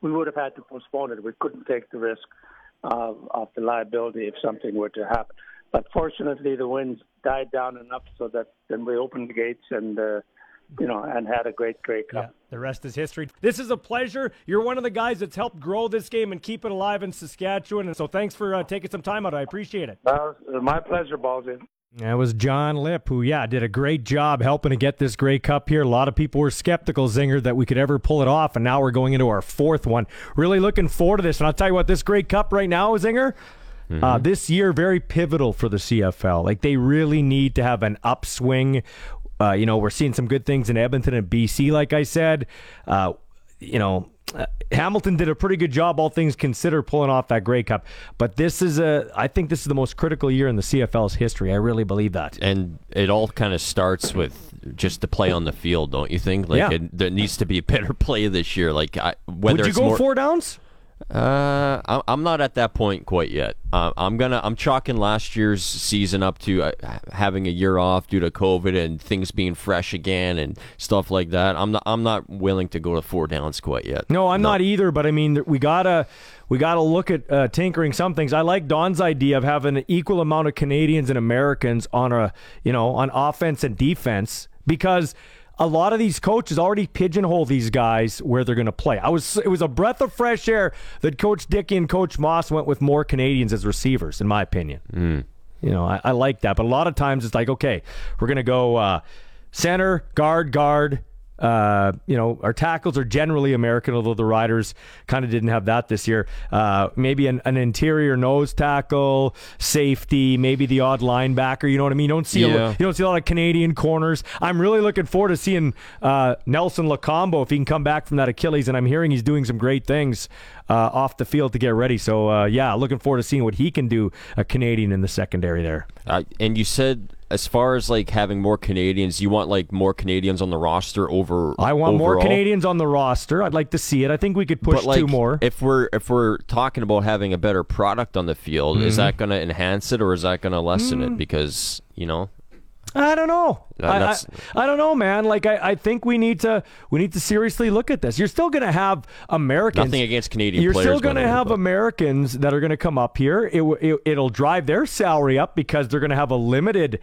we would have had to postpone it. We couldn't take the risk of, of the liability if something were to happen. But fortunately, the winds died down enough so that then we opened the gates and. Uh, you know, and had a great, great cup. Yeah, the rest is history. This is a pleasure. You're one of the guys that's helped grow this game and keep it alive in Saskatchewan. And so thanks for uh, taking some time out. I appreciate it. Well, my pleasure, Ballsy. That was John Lipp, who, yeah, did a great job helping to get this Grey Cup here. A lot of people were skeptical, Zinger, that we could ever pull it off, and now we're going into our fourth one. Really looking forward to this. And I'll tell you what, this Grey Cup right now, Zinger, mm-hmm. uh, this year very pivotal for the CFL. Like they really need to have an upswing. Uh, you know, we're seeing some good things in Edmonton and BC, like I said. Uh, you know, uh, Hamilton did a pretty good job, all things considered, pulling off that Grey Cup. But this is a, I think this is the most critical year in the CFL's history. I really believe that. And it all kind of starts with just the play on the field, don't you think? Like yeah. it, there needs to be a better play this year. Like I, whether would you go more, four downs? Uh, I'm not at that point quite yet. Uh, I'm gonna I'm chalking last year's season up to uh, having a year off due to COVID and things being fresh again and stuff like that. I'm not I'm not willing to go to four downs quite yet. No, I'm no. not either. But I mean, we gotta we gotta look at uh, tinkering some things. I like Don's idea of having an equal amount of Canadians and Americans on a you know on offense and defense because a lot of these coaches already pigeonhole these guys where they're going to play. I was it was a breath of fresh air that Coach Dickey and Coach Maas went with more Canadians as receivers, in my opinion. Mm. You know, I, I, like that, but a lot of times it's like, okay, we're going to go uh, center, guard, guard, uh, you know, our tackles are generally American, although the Riders kind of didn't have that this year. Uh, maybe an, an, interior nose tackle, safety, maybe the odd linebacker. You know what I mean? You don't see yeah. a, you don't see a lot of Canadian corners. I'm really looking forward to seeing uh, Nelson Lokombo if he can come back from that Achilles, and I'm hearing he's doing some great things uh, off the field to get ready. So uh, yeah, looking forward to seeing what he can do, a Canadian in the secondary there. Uh, and you said as far as like having more Canadians, you want like more Canadians on the roster over. I want overall? more Canadians on the roster. I'd like to see it. I think we could push like, two more. If we're if we're talking about having a better product on the field, mm-hmm. is that going to enhance it or is that going to lessen mm. it? Because you know, I don't know. I, I, I, don't know, man. Like I, I think we need to we need to seriously look at this. You're still going to have Americans. Nothing against Canadian. You're still going to have Americans that are going to come up here. It, it it'll drive their salary up because they're going to have a limited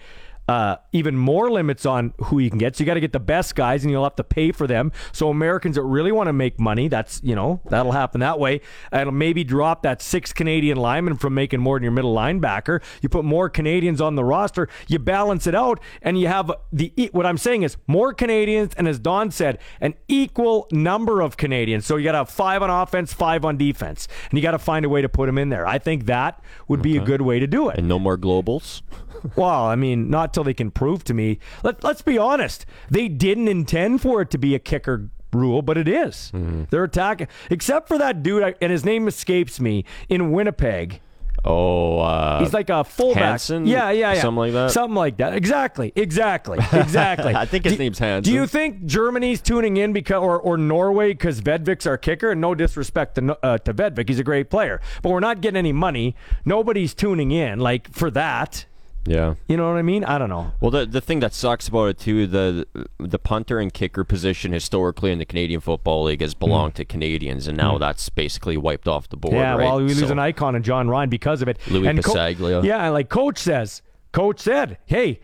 uh, even more limits on who you can get. So you got to get the best guys, and you'll have to pay for them. So Americans that really want to make money, that's you know that'll happen that way. It'll maybe drop that six Canadian lineman from making more than your middle linebacker. You put more Canadians on the roster, you balance it out, and you have the what I'm saying is more Canadians, and as Don said, an equal number of Canadians. So you got to have five on offense, five on defense, and you got to find a way to put them in there. I think that would be a good way to do it. And no more globals. well, I mean, not till they can prove to me. Let, let's be honest. They didn't intend for it to be a kicker rule, but it is. Mm-hmm. They're attacking, except for that dude, and his name escapes me, in Winnipeg. Oh, uh, he's like a fullback. Hansen? Yeah, yeah, yeah. Something like that. Something like that. Exactly, exactly, exactly. I think his do, name's Hansen. Do you think Germany's tuning in because, or, or Norway because Vedvik's our kicker? And no disrespect to uh, to Vedvik, he's a great player, but we're not getting any money. Nobody's tuning in like for that. Yeah. You know what I mean? I don't know. Well, the the thing that sucks about it too, the the punter and kicker position historically in the Canadian Football League has belonged mm. to Canadians, and now mm. that's basically wiped off the board. Yeah, right? well, we lose so, an icon in Jon Ryan because of it. Lui and Passaglia. Co- yeah, like coach says, coach said, hey,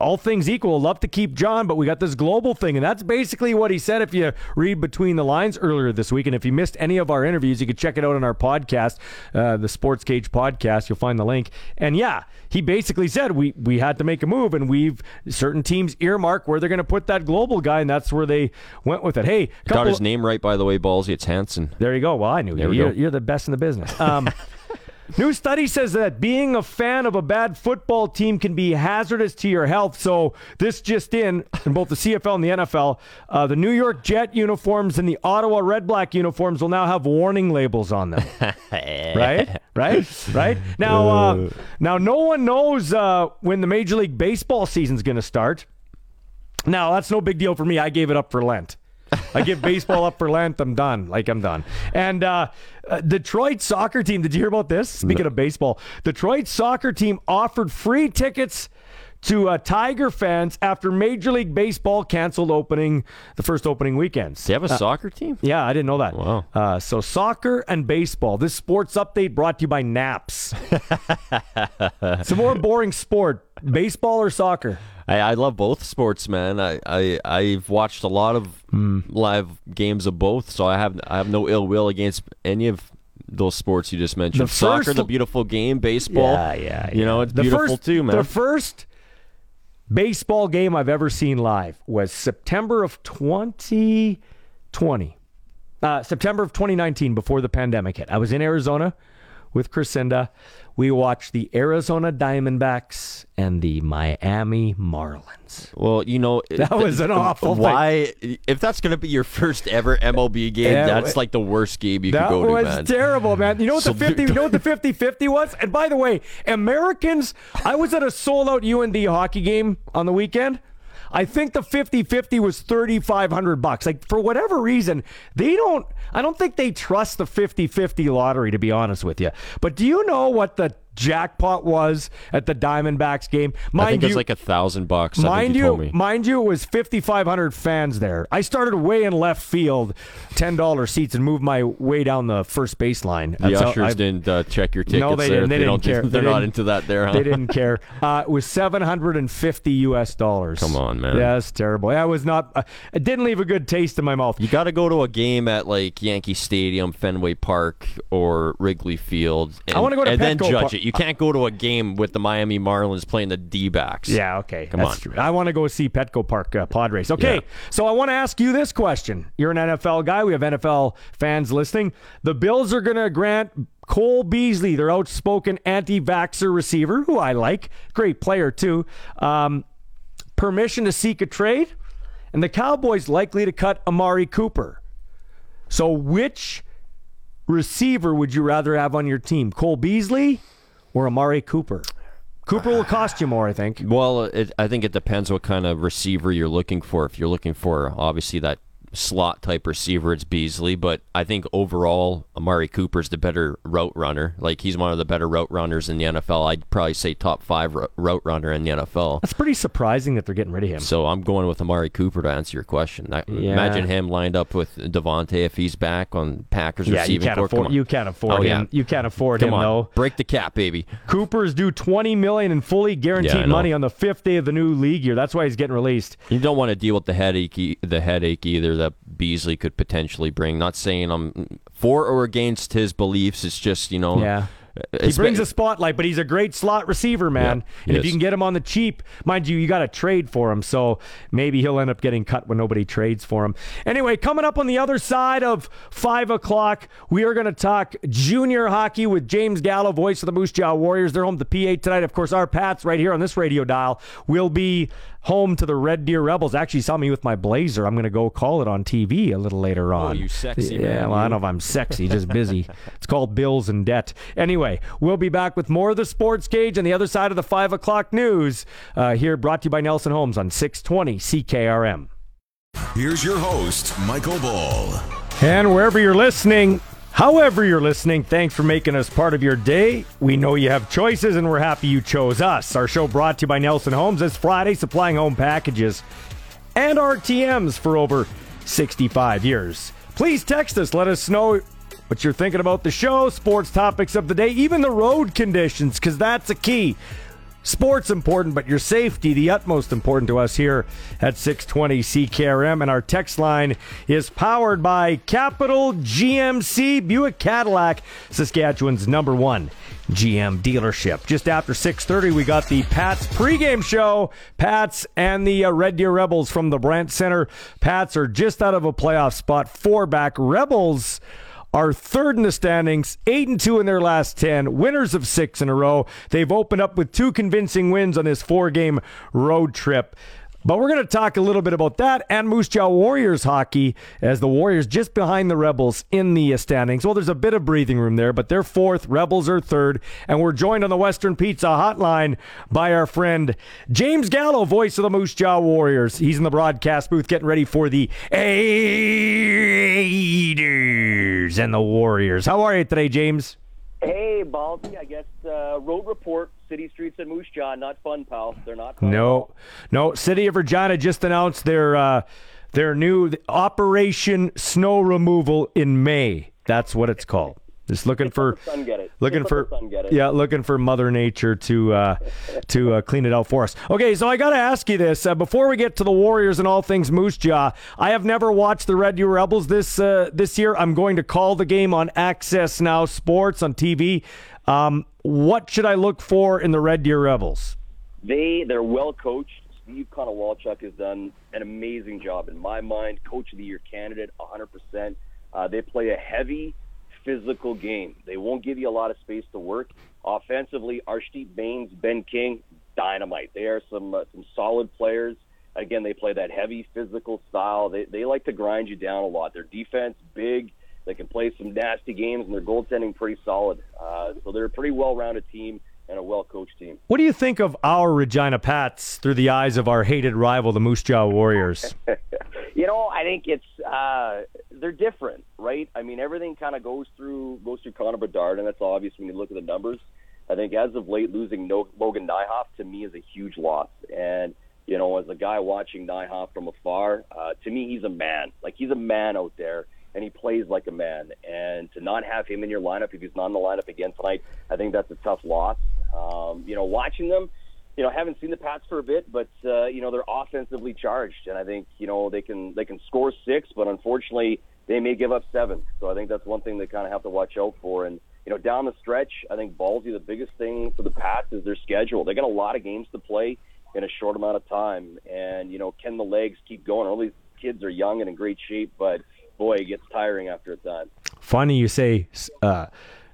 all things equal, love to keep Jon, but we got this global thing. And that's basically what he said if you read between the lines earlier this week. And if you missed any of our interviews, you can check it out on our podcast, uh, the Sports Cage podcast. You'll find the link. And yeah, he basically said we, we had to make a move, and we've certain teams earmark where they're going to put that global guy, and that's where they went with it. Hey, got his name right, by the way, Ballsy. It's Hansen. There you go. Well, I knew you. You're, you're, the best in the business. Um, New study says that being a fan of a bad football team can be hazardous to your health. So this just in, in both the CFL and the NFL, uh, the New York Jet uniforms and the Ottawa Red Black uniforms will now have warning labels on them. right, right, right. Now, uh, now, no one knows uh, when the Major League Baseball season's going to start. Now, that's no big deal for me. I gave it up for Lent. I give baseball up for Lent. I'm done. Like I'm done. And uh, uh, Detroit soccer team. Did you hear about this? Speaking of baseball, Detroit soccer team offered free tickets to uh, Tiger fans after Major League Baseball canceled opening the first opening weekends. They have a soccer team? Yeah, I didn't know that. Wow. Uh, so soccer and baseball. This sports update brought to you by Naps. it's a more boring sport, baseball or soccer. I, I love both sports, man. I, I I've watched a lot of Hmm. live games of both, so I have I have no ill will against any of those sports you just mentioned. The Soccer, first- the beautiful game. Baseball, Yeah, yeah, You know, it's The beautiful first- too, man. The first baseball game I've ever seen live was September of 2020. Uh, September of 2019, before the pandemic hit. I was in Arizona with Crescenda. We watched the Arizona Diamondbacks and the Miami Marlins. well, you know, That was an awful thing. Why, if that's going to be your first ever MLB game, Yeah, that's like the worst game you could go was to, man. terrible, man. You know what So the 50 you know what the 50-50 was? And by the way, Americans, I was at a sold-out UND hockey game on the weekend. I think the 50-50 was 3500 bucks. Like for whatever reason, they don't I don't think they trust the 50-50 lottery to be honest with you. But do you know what the jackpot was at the Diamondbacks game? Mind I think you, it's like a thousand bucks. Mind you, you, told me. mind you, it was 5,500 fans there. I started way in left field, ten dollar seats, and moved my way down the first baseline. the That's how ushers I- didn't uh, check your tickets. No, they there. didn't. They, didn't don't, care. They're They not into that there, huh? They didn't care. Uh, it was 750 U.S. dollars. Come on, man. Yeah, that's terrible. It was not. Uh, it didn't leave a good taste in my mouth. You got to go to a game at like Yankee Stadium, Fenway Park, or Wrigley Field. And, I wanna go to and then Petco judge Park. it. You can't go to a game with the Miami Marlins playing the D-backs. Yeah, okay. Come That's on. True. I want to go see Petco Park uh, Padres. Okay, Yeah. so I want to ask you this question. You're an NFL guy. We have NFL fans listening. The Bills are going to grant Cole Beasley, their outspoken anti-vaxxer receiver, who I like, great player too, um, permission to seek a trade, and the Cowboys likely to cut Amari Cooper. So which receiver would you rather have on your team, Cole Beasley or Amari Cooper? Cooper will cost you more, I think. Well, it, I think it depends what kind of receiver you're looking for. If you're looking for obviously that slot type receiver, it's Beasley. But I think overall, Amari Cooper's the better route runner. Like he's one of the better route runners in the NFL. I'd probably say top five route runner in the NFL. That's pretty surprising that they're getting rid of him. So I'm going with Amari Cooper to answer your question. I, Yeah. Imagine him lined up with Davante if he's back on Packers yeah, you can't. Come afford. You can't afford Oh, him. yeah. You can't afford Come him on, though. break the cap, baby. Cooper's due twenty million in fully guaranteed Yeah, money on the fifth day of the new league year. That's why he's getting released. You don't want to deal with the headache, the headache either that Beasley could potentially bring. Not saying I'm for or against his beliefs. It's just you know, Yeah. Uh, he brings a spotlight, but he's a great slot receiver, man. Yeah, and if is. you can get him on the cheap, mind you, you got to trade for him. So maybe he'll end up getting cut when nobody trades for him. Anyway, coming up on the other side of five o'clock, we are going to talk junior hockey with James Gallo, voice of the Moose Jaw Warriors. They're home to PA tonight. Of course, our Pats right here on this radio dial will be home to the Red Deer Rebels. Actually, saw me with my blazer. I'm going to go call it on TV a little later on. Oh, you sexy yeah, man, Well, I don't know if I'm sexy, just busy. it's called Bills and Debt. Anyway, we'll be back with more of the Sports Cage on the other side of the 5 o'clock news. Uh, here, brought to you by Nelson Homes on 620 CKRM. Here's your host, Michael Ball. And wherever you're listening, however you're listening, thanks for making us part of your day. We know you have choices, and we're happy you chose us. Our show brought to you by Nelson Homes this Friday, supplying home packages and RTMs for over 65 years. Please text us. Let us know what you're thinking about the show, sports topics of the day, even the road conditions, because that's a key. Sports important, but your safety the utmost important to us here at 620 CKRM. And our text line is powered by Capital GMC Buick Cadillac, Saskatchewan's number one GM dealership. Just after 6:30, we got the Pats pregame show. Pats and the uh, Red Deer Rebels from the Brandt Center. Pats are just out of a playoff spot, four back. Rebels are third in the standings, eight and two in their last ten, winners of six in a row. They've opened up with two convincing wins on this four-game road trip. But we're going to talk a little bit about that and Moose Jaw Warriors hockey as the Warriors just behind the Rebels in the standings. Well, there's a bit of breathing room there, but they're fourth, Rebels are third, and we're joined on the Western Pizza hotline by our friend James Gallo, voice of the Moose Jaw Warriors. He's in the broadcast booth getting ready for the Raiders and the Warriors. How are you today, James? Hey, Baldy. I guess uh, road report: city streets and Moose Jaw not fun, pal. They're not. Fun No, no. City of Regina just announced their uh, their new Operation Snow Removal in May. That's what it's called. Just looking for sun get it. looking for let the sun get it. yeah, looking for Mother Nature to uh, to uh, clean it out for us. Okay, so I got to ask you this uh, before we get to the Warriors and all things Moose Jaw. I have never watched the Red Deer Rebels this uh, this year. I'm going to call the game on Access Now Sports on TV. Um, what should I look for in the Red Deer Rebels? They they're well coached. Steve Konowalchuk has done an amazing job in my mind. Coach of the Year candidate, 100%. Uh, they play a heavy, physical game. They won't give you a lot of space to work. Offensively, Arshdeep Baines, Ben King, dynamite. They are some uh, some solid players. Again, they play that heavy, physical style. They they like to grind you down a lot. Their defense, big. They can play some nasty games, and their goaltending pretty solid. Uh, so they're a pretty well-rounded team and a well-coached team. What do you think of our Regina Pats through the eyes of our hated rival, the Moose Jaw Warriors? you know, I think it's uh, they're different, right? I mean, everything kind of goes through goes through Connor Bedard, and that's obvious when you look at the numbers. I think as of late, losing no, Logan Nijhoff to me is a huge loss, and you know, as a guy watching Nijhoff from afar, uh, to me he's a man. Like he's a man out there, and he plays like a man. And to not have him in your lineup if he's not in the lineup again tonight, I think that's a tough loss. Um, you know, watching them, you know, I haven't seen the Pats for a bit, but uh, you know they're offensively charged, and I think you know they can they can score six, but unfortunately they may give up seven. So I think that's one thing they kind of have to watch out for. And you know, down the stretch, I think ballsy. The biggest thing for the Pats is their schedule. They got a lot of games to play in a short amount of time, and you know, can the legs keep going? All these kids are young and in great shape, but boy, it gets tiring after a time. Funny you say uh,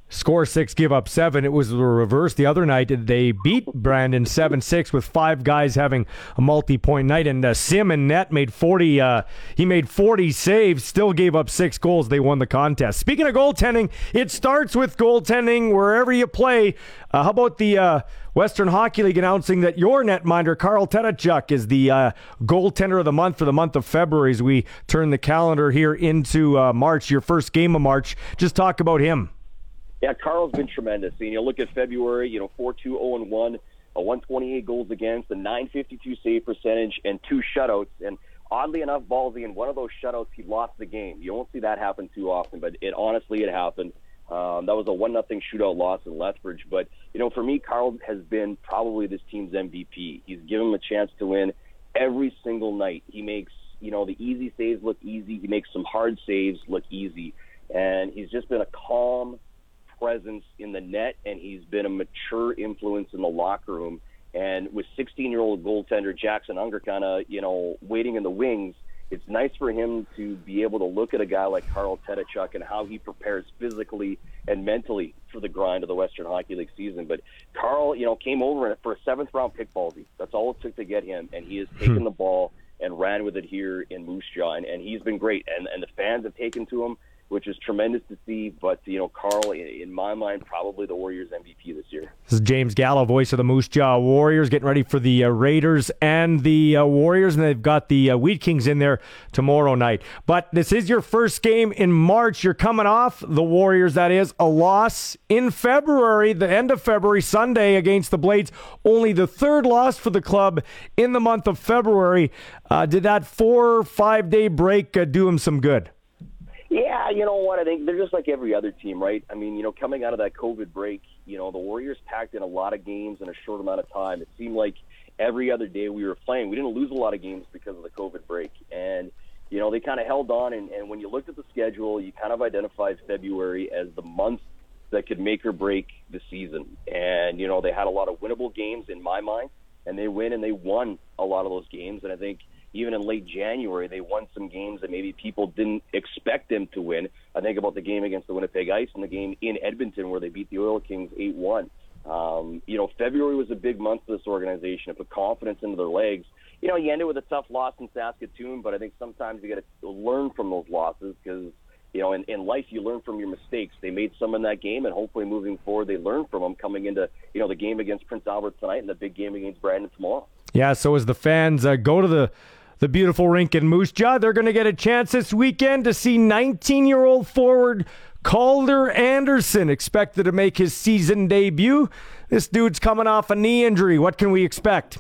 score six, give up seven. It was the reverse the other night. They beat Brandon seven six with five guys having a multi point night, and uh, Sim and Net made forty. Uh, he made forty saves, still gave up six goals. They won the contest. Speaking of goaltending, it starts with goaltending wherever you play. Uh, how about the uh, Western Hockey League announcing that your netminder, Carl Tetachuk, is the uh, goaltender of the month for the month of February as we turn the calendar here into uh, March, your first game of March. Just talk about him. Yeah, Carl's been tremendous. And, you look at February, you know, 4 2 0 1, a 128 goals against, a 952 save percentage, and two shutouts. And oddly enough, Ballsy, in one of those shutouts, he lost the game. You don't see that happen too often, but it honestly, it happened. Um, that was a one nothing shootout loss in Lethbridge. But you know, for me, Carl has been probably this team's MVP. He's given him a chance to win every single night. He makes you know the easy saves look easy. He makes some hard saves look easy, and he's just been a calm presence in the net, and he's been a mature influence in the locker room. And with 16 year old goaltender Jackson Unger kind of you know waiting in the wings it's nice for him to be able to look at a guy like Carl Tetachuk and how he prepares physically and mentally for the grind of the Western Hockey League season. But Carl, you know, came over for a seventh round pick ballsy. That's all it took to get him, and he has hmm. taken the ball and ran with it here in Moose Jaw, and, and he's been great. And and the fans have taken to him, which is tremendous to see. But you know, Carl, in, my mind, probably the Warriors MVP this year. This is James Gallo, voice of the Moose Jaw Warriors, getting ready for the uh, Raiders and the uh, Warriors, and they've got the uh, Wheat Kings in there tomorrow night. But this is your first game in March. You're coming off the Warriors, that is, a loss in February, the end of February, Sunday against the Blades. Only the third loss for the club in the month of February. Uh, did that four five day break uh, do him some good? Yeah, you know what? I think they're just like every other team, right? I mean, you know, coming out of that COVID break, you know, the Warriors packed in a lot of games in a short amount of time. It seemed like every other day we were playing, we didn't lose a lot of games because of the COVID break. And, you know, they kind of held on. And, and when you looked at the schedule, you kind of identified February as the month that could make or break the season. And, you know, they had a lot of winnable games in my mind, and they win and they won a lot of those games. And I think, even in late January, they won some games that maybe people didn't expect them to win. I think about the game against the Winnipeg Ice and the game in Edmonton where they beat the Oil Kings 8 1. Um, you know, February was a big month for this organization. It put confidence into their legs. You know, you ended with a tough loss in Saskatoon, but I think sometimes you got to learn from those losses because you know, in, in life, you learn from your mistakes. They made some in that game, and hopefully, moving forward, they learn from them coming into you know the game against Prince Albert tonight and the big game against Brandon tomorrow. Yeah. So as the fans uh, go to the the beautiful rink in Moose Jaw, they're going to get a chance this weekend to see 19 year old forward Calder Anderson expected to make his season debut. This dude's coming off a knee injury. What can we expect?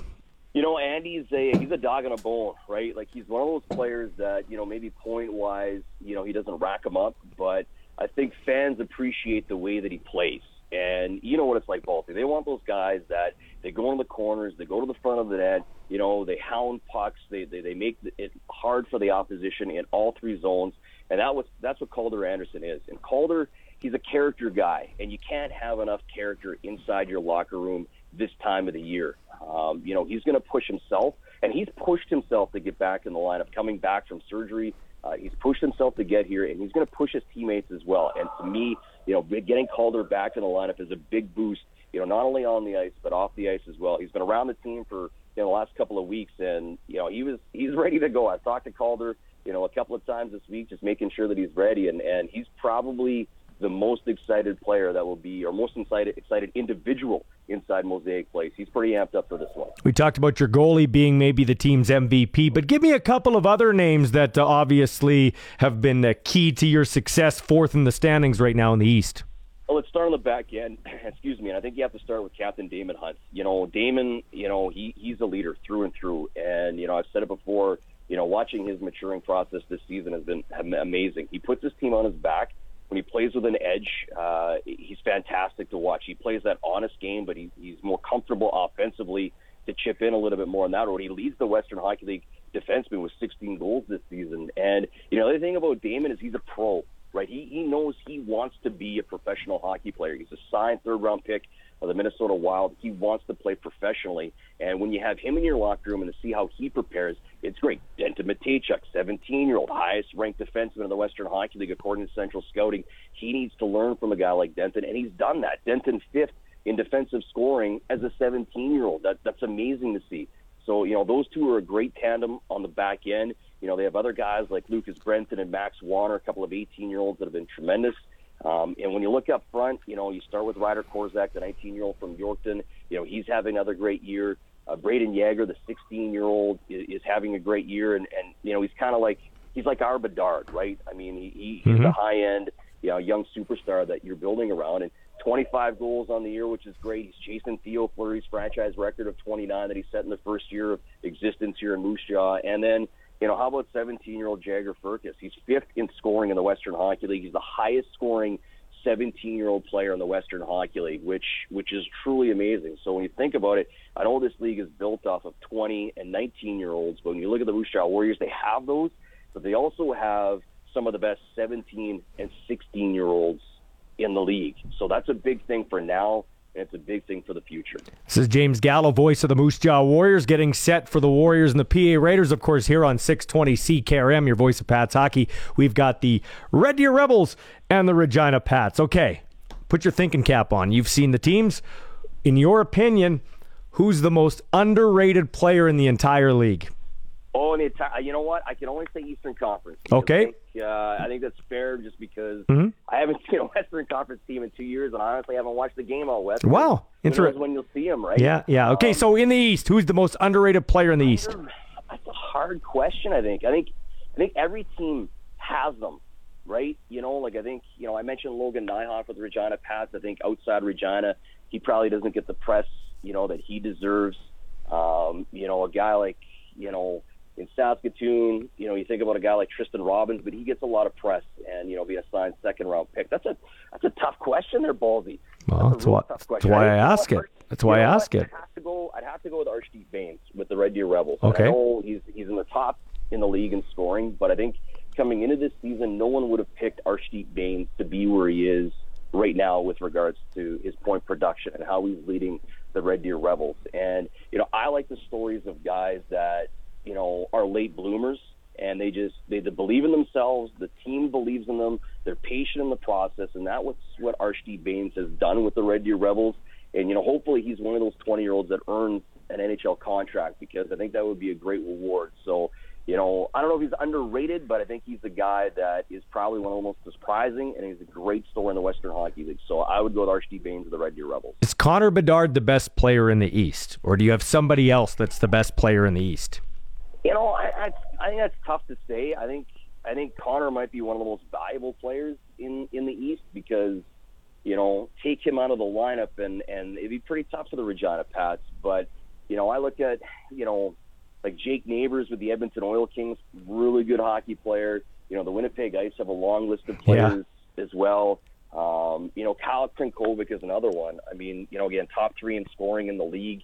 You know, Andy's a he's a dog on a bone, right? Like he's one of those players that you know maybe point wise, you know, he doesn't rack him up, but I think fans appreciate the way that he plays. And you know what it's like, Balti. They want those guys that they go in the corners, they go to the front of the net, you know, they hound pucks, they they, they make it hard for the opposition in all three zones, and that was that's what Calder Anderson is. And Calder, he's a character guy, and you can't have enough character inside your locker room this time of the year. Um, you know, he's going to push himself, and he's pushed himself to get back in the lineup, coming back from surgery. Uh, he's pushed himself to get here, and he's going to push his teammates as well. And to me, you know, getting Calder back in the lineup is a big boost. You know, not only on the ice but off the ice as well. He's been around the team for know the last couple of weeks, and you know he was he's ready to go. I've talked to Calder, you know, a couple of times this week, just making sure that he's ready, and and he's probably the most excited player that will be, or most excited, excited individual inside Mosaic Place. He's pretty amped up for this one. We talked about your goalie being maybe the team's MVP, but give me a couple of other names that uh, obviously have been uh, key to your success, fourth in the standings right now in the East. Well, let's start on the back end. Excuse me, and I think you have to start with Captain Daemon Hunt. You know, Daemon, you know, he he's a leader through and through, and you know, I've said it before. You know, watching his maturing process this season has been amazing. He puts his team on his back when he plays with an edge, uh, he's fantastic to watch. He plays that honest game, but he, he's more comfortable offensively to chip in a little bit more on that road. He leads the Western Hockey League defenseman with 16 goals this season. And, you know, the thing about Daemon is he's a pro, right? He, he knows he wants to be a professional hockey player. He's a signed third round pick of the Minnesota Wild. He wants to play professionally. And when you have him in your locker room and to see how he prepares, it's great. Denton Mateychuk, 17 year old, highest ranked defenseman in the Western Hockey League according to Central Scouting. He needs to learn from a guy like Denton, and he's done that. Denton fifth in defensive scoring as a 17 year old. That, that's amazing to see. So, you know, those two are a great tandem on the back end. You know, they have other guys like Lucas Brenton and Max Wanner, a couple of 18 year olds that have been tremendous. Um, and when you look up front, you know, you start with Ryder Korczak, the 19 year old from Yorkton. You know, he's having another great year. Uh, Brayden Yager, the 16 year old, is, is having a great year. And, and you know, he's kind of like, he's like our Bedard, right? I mean, he, he, he's Mhm. a high end, you know, young superstar that you're building around. And 25 goals on the year, which is great. He's chasing Theo Fleury's franchise record of 29 that he set in the first year of existence here in Moose Jaw. And then, you know, how about 17-year-old Jagger Firkus? He's fifth in scoring in the Western Hockey League. He's the highest scoring 17-year-old player in the Western Hockey League, which which is truly amazing. So when you think about it, I know this league is built off of 20 and 19-year-olds, but when you look at the Moose Warriors, they have those, but they also have some of the best 17 and 16-year-olds in the league. So that's a big thing for now, it's a big thing for the future. This is James Gallo, voice of the Moose Jaw Warriors, getting set for the Warriors and the PA Raiders, of course, here on 620 CKRM, your voice of Pats hockey. We've got the Red Deer Rebels and the Regina Pats. Okay, put your thinking cap on. You've seen the teams. In your opinion, who's the most underrated player in the entire league? Oh, it's, you know what? I can only say Eastern Conference. Okay. I think, uh, I think that's fair just because Mhm. I haven't seen a Western Conference team in two years, and I honestly haven't watched the game all West. Wow. Who knows Inter- when you'll see them, right? Yeah, yeah. Okay, Um, so in the East, who's the most underrated player in the East? That's a hard question. I think. I think. I think every team has them, right? You know, like I think you know I mentioned Logan Nijhoff with Regina Pats. I think outside Regina, he probably doesn't get the press you know that he deserves. Um, you know, a guy like you know in Saskatoon, you know, you think about a guy like Tristen Robins, but he gets a lot of press and you know being a signed second round pick. That's a that's a tough question there, Ballsy. Well, that's why, that's why I ask it. That's why I ask it. I'd have to go. I'd have to go with Arshdeep Baines with the Red Deer Rebels. Okay. I know he's he's in the top in the league in scoring, but I think coming into this season, no one would have picked Arshdeep Baines to be where he is right now with regards to his point production and how he's leading the Red Deer Rebels. And you know, I like the stories of guys that you know, are late bloomers and they just they, believe in themselves. The team believes in them. They're patient in the process, and that's what Arshdeep Baines has done with the Red Deer Rebels. And you know, hopefully, he's one of those 20 year olds that earns an NHL contract because I think that would be a great reward. So, you know, I don't know if he's underrated, but I think he's the guy that is probably one of the most surprising, and he's a great story in the Western Hockey League. So I would go with Arshdeep Baines of the Red Deer Rebels. Is Connor Bedard the best player in the East, or do you have somebody else that's the best player in the East? You know, I, I, I think that's tough to say. I think I think Connor might be one of the most valuable players in in the East because you know take him out of the lineup and and it'd be pretty tough for the Regina Pats. But you know, I look at you know like Jake Neighbors with the Edmonton Oil Kings, really good hockey player. You know, the Winnipeg Ice have a long list of players yeah. as well. Um, you know, Kyle Crnkovic is another one. I mean, you know, again, top three in scoring in the league.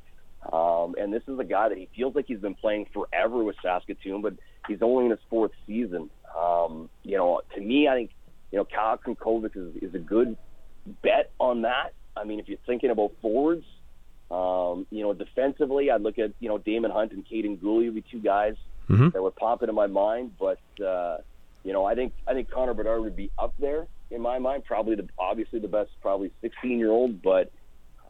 Um, and this is a guy that he feels like he's been playing forever with Saskatoon, but he's only in his fourth season. Um, you know, to me, I think, you know, Kyle Crnkovic is, is a good bet on that. I mean, if you're thinking about forwards, um, you know, defensively, I'd look at, you know, Daemon Hunt and Kaiden Guhle would be two guys mm-hmm. that would pop into my mind. But, uh, you know, I think I think Connor Bedard would be up there in my mind. Probably the obviously the best, probably 16 year old, but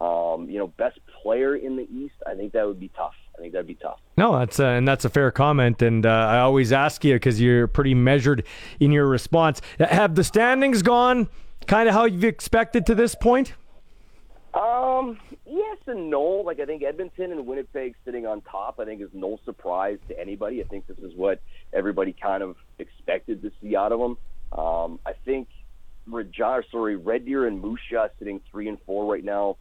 um, you know, best player in the East, I think that would be tough. I think that'd be tough. No, that's uh, and that's a fair comment, and uh, I always ask you because you're pretty measured in your response. Have the standings gone kind of how you've expected to this point? Um, yes and no. Like I think Edmonton and Winnipeg sitting on top, I think is no surprise to anybody. I think this is what everybody kind of expected to see out of them. Um, I think Regina, sorry, Red Deer and Moose Jaw sitting three and four right now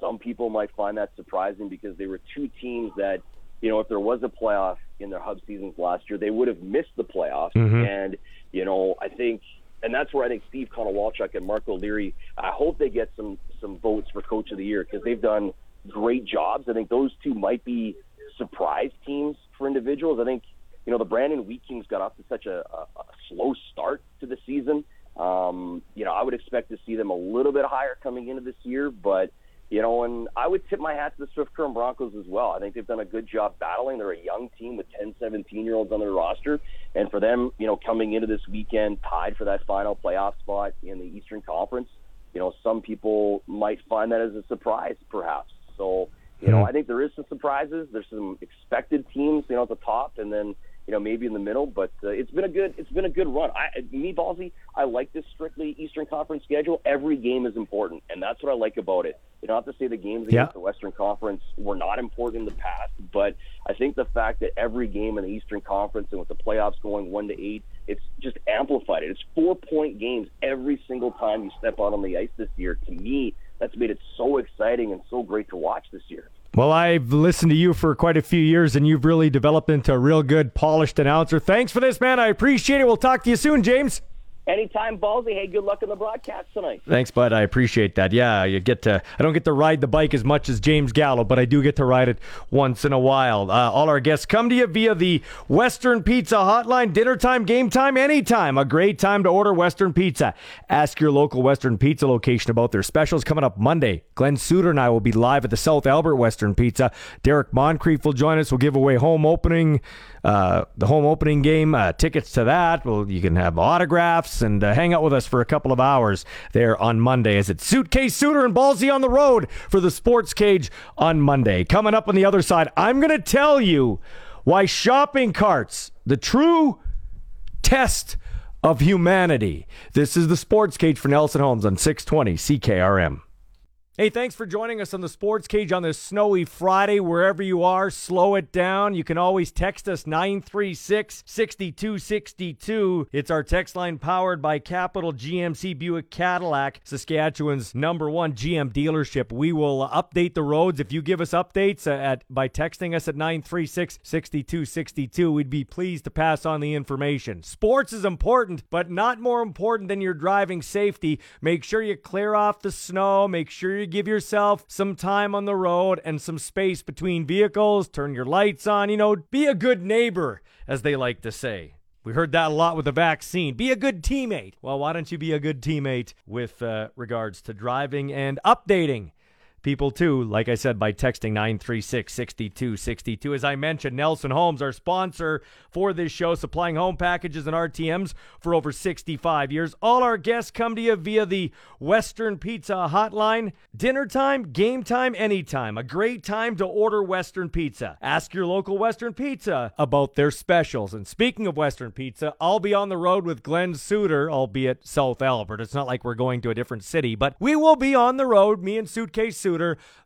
some people might find that surprising because they were two teams that, you know, if there was a playoff in their hub seasons last year, they would have missed the playoffs. Mm-hmm. And, you know, I think, and that's where I think Steve Konowalchuk and Mark O'Leary, I hope they get some, some votes for Coach of the Year because they've done great jobs. I think those two might be surprise teams for individuals. I think, you know, the Brandon Wheat Kings got off to such a, a, a slow start to the season. Um, you know, I would expect to see them a little bit higher coming into this year, but you know, and I would tip my hat to the Swift Current Broncos as well. I think they've done a good job battling. They're a young team with 10, 17 year olds on their roster. And for them, you know, coming into this weekend tied for that final playoff spot in the Eastern Conference, you know, some people might find that as a surprise, perhaps. So, you know, hmm. I think there is some surprises. There's some expected teams, you know, at the top, and then you know, maybe in the middle. But uh, it's been a good it's been a good run. I, me, Ballsy, I like this strictly Eastern Conference schedule. Every game is important, and that's what I like about it. You don't have to say the games against yeah. the Western Conference were not important in the past, but I think the fact that every game in the Eastern Conference and with the playoffs going one to eight, it's just amplified it. It's four point games every single time you step out on the ice this year. To me, that's made it so exciting and so great to watch this year. Well, I've listened to you for quite a few years, and you've really developed into a real good, polished announcer. Thanks for this, man. I appreciate it. We'll talk to you soon, James. Anytime, Ballsy. Hey, good luck in the broadcast tonight. Thanks, bud. I appreciate that. Yeah, you get to. I don't get to ride the bike as much as James Gallo, but I do get to ride it once in a while. Uh, all our guests come to you via the Western Pizza Hotline. Dinner time, game time, anytime. A great time to order Western Pizza. Ask your local Western Pizza location about their specials coming up Monday. Glenn Suitor and I will be live at the South Albert Western Pizza. Derrick Moncrief will join us. We'll give away home opening, uh, the home opening game uh, tickets to that. Well, you can have autographs and uh, hang out with us for a couple of hours there on Monday Is it Suitcase Suitor and Ballsy on the road for the Sports Cage on Monday. Coming up on the other side, I'm going to tell you why shopping carts, the true test of humanity. This is the Sports Cage for Nelson Homes on 620 CKRM. Hey, thanks for joining us on the Sports Cage on this snowy Friday. Wherever you are, slow it down. You can always text us 936 6262. It's our text line powered by Capital GMC Buick Cadillac, Saskatchewan's number one GM dealership. We will update the roads. If you give us updates uh, at by texting us at 936 6262, we'd be pleased to pass on the information. Sports is important, but not more important than your driving safety. Make sure you clear off the snow. Make sure you give yourself some time on the road and some space between vehicles. Turn your lights on. You know, be a good neighbor, as they like to say. We heard that a lot with the vaccine. Be a good teammate. Well, why don't you be a good teammate with uh, regards to driving and updating people too, like I said, by texting 936 6262. As I mentioned, Nelson Homes, our sponsor for this show, supplying home packages and RTMs for over 65 years. All our guests come to you via the Western Pizza hotline. Dinner time, game time, anytime. A great time to order Western Pizza. Ask your local Western Pizza about their specials. And speaking of Western Pizza, I'll be on the road with Glenn Suitor, albeit South Albert. It's not like we're going to a different city, but we will be on the road, me and Suitcase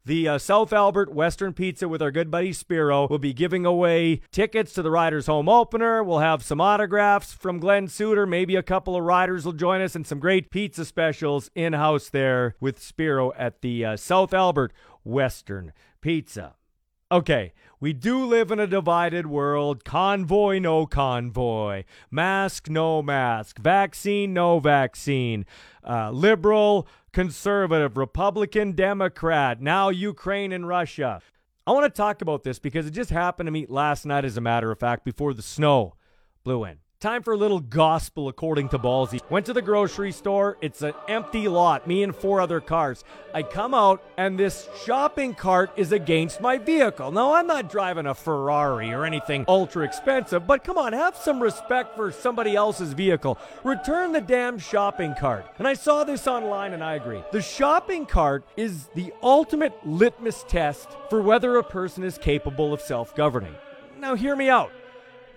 The uh, South Albert Western Pizza with our good buddy Spiro. We'll be giving away tickets to the Riders Home Opener. We'll have some autographs from Glenn Suitor. Maybe a couple of riders will join us and some great pizza specials in house there with Spiro at the uh, South Albert Western Pizza. Okay, we do live in a divided world. Convoy, no convoy. Mask, no mask. Vaccine, no vaccine. Uh, liberal, conservative, Republican, Democrat. Now Ukraine and Russia. I want to talk about this because it just happened to me last night, as a matter of fact, before the snow blew in. Time for a little gospel according to Ballsy. Went to the grocery store. It's an empty lot, me and four other cars. I come out and this shopping cart is against my vehicle. Now, I'm not driving a Ferrari or anything ultra expensive, but come on, have some respect for somebody else's vehicle. Return the damn shopping cart. And I saw this online and I agree. The shopping cart is the ultimate litmus test for whether a person is capable of self governing. Now, hear me out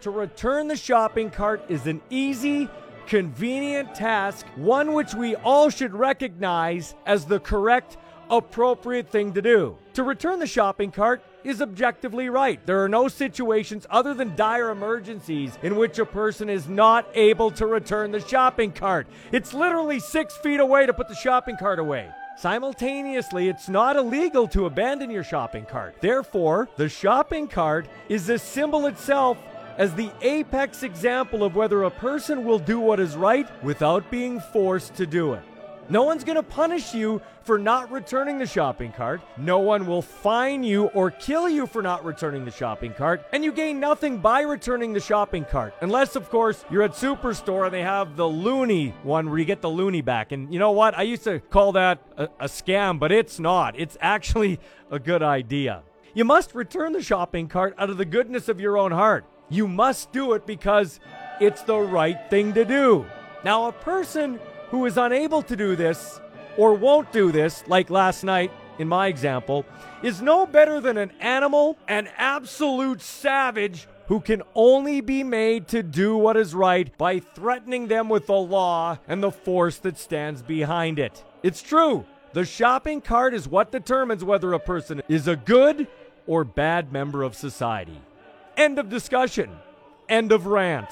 to return the shopping cart is an easy, convenient task, one which we all should recognize as the correct, appropriate thing to do. To return the shopping cart is objectively right. There are no situations other than dire emergencies in which a person is not able to return the shopping cart. It's literally six feet away to put the shopping cart away. Simultaneously, it's not illegal to abandon your shopping cart. Therefore, the shopping cart is a symbol itself as the apex example of whether a person will do what is right without being forced to do it. No one's going to punish you for not returning the shopping cart. No one will fine you or kill you for not returning the shopping cart. And you gain nothing by returning the shopping cart. Unless, of course, you're at Superstore and they have the loony one where you get the loony back. And you know what? I used to call that a, a scam, but it's not. It's actually a good idea. You must return the shopping cart out of the goodness of your own heart. You must do it because it's the right thing to do. Now, a person who is unable to do this or won't do this, like last night in my example, is no better than an animal, an absolute savage who can only be made to do what is right by threatening them with the law and the force that stands behind it. It's true. The shopping cart is what determines whether a person is a good or bad member of society. End of discussion. End of rant.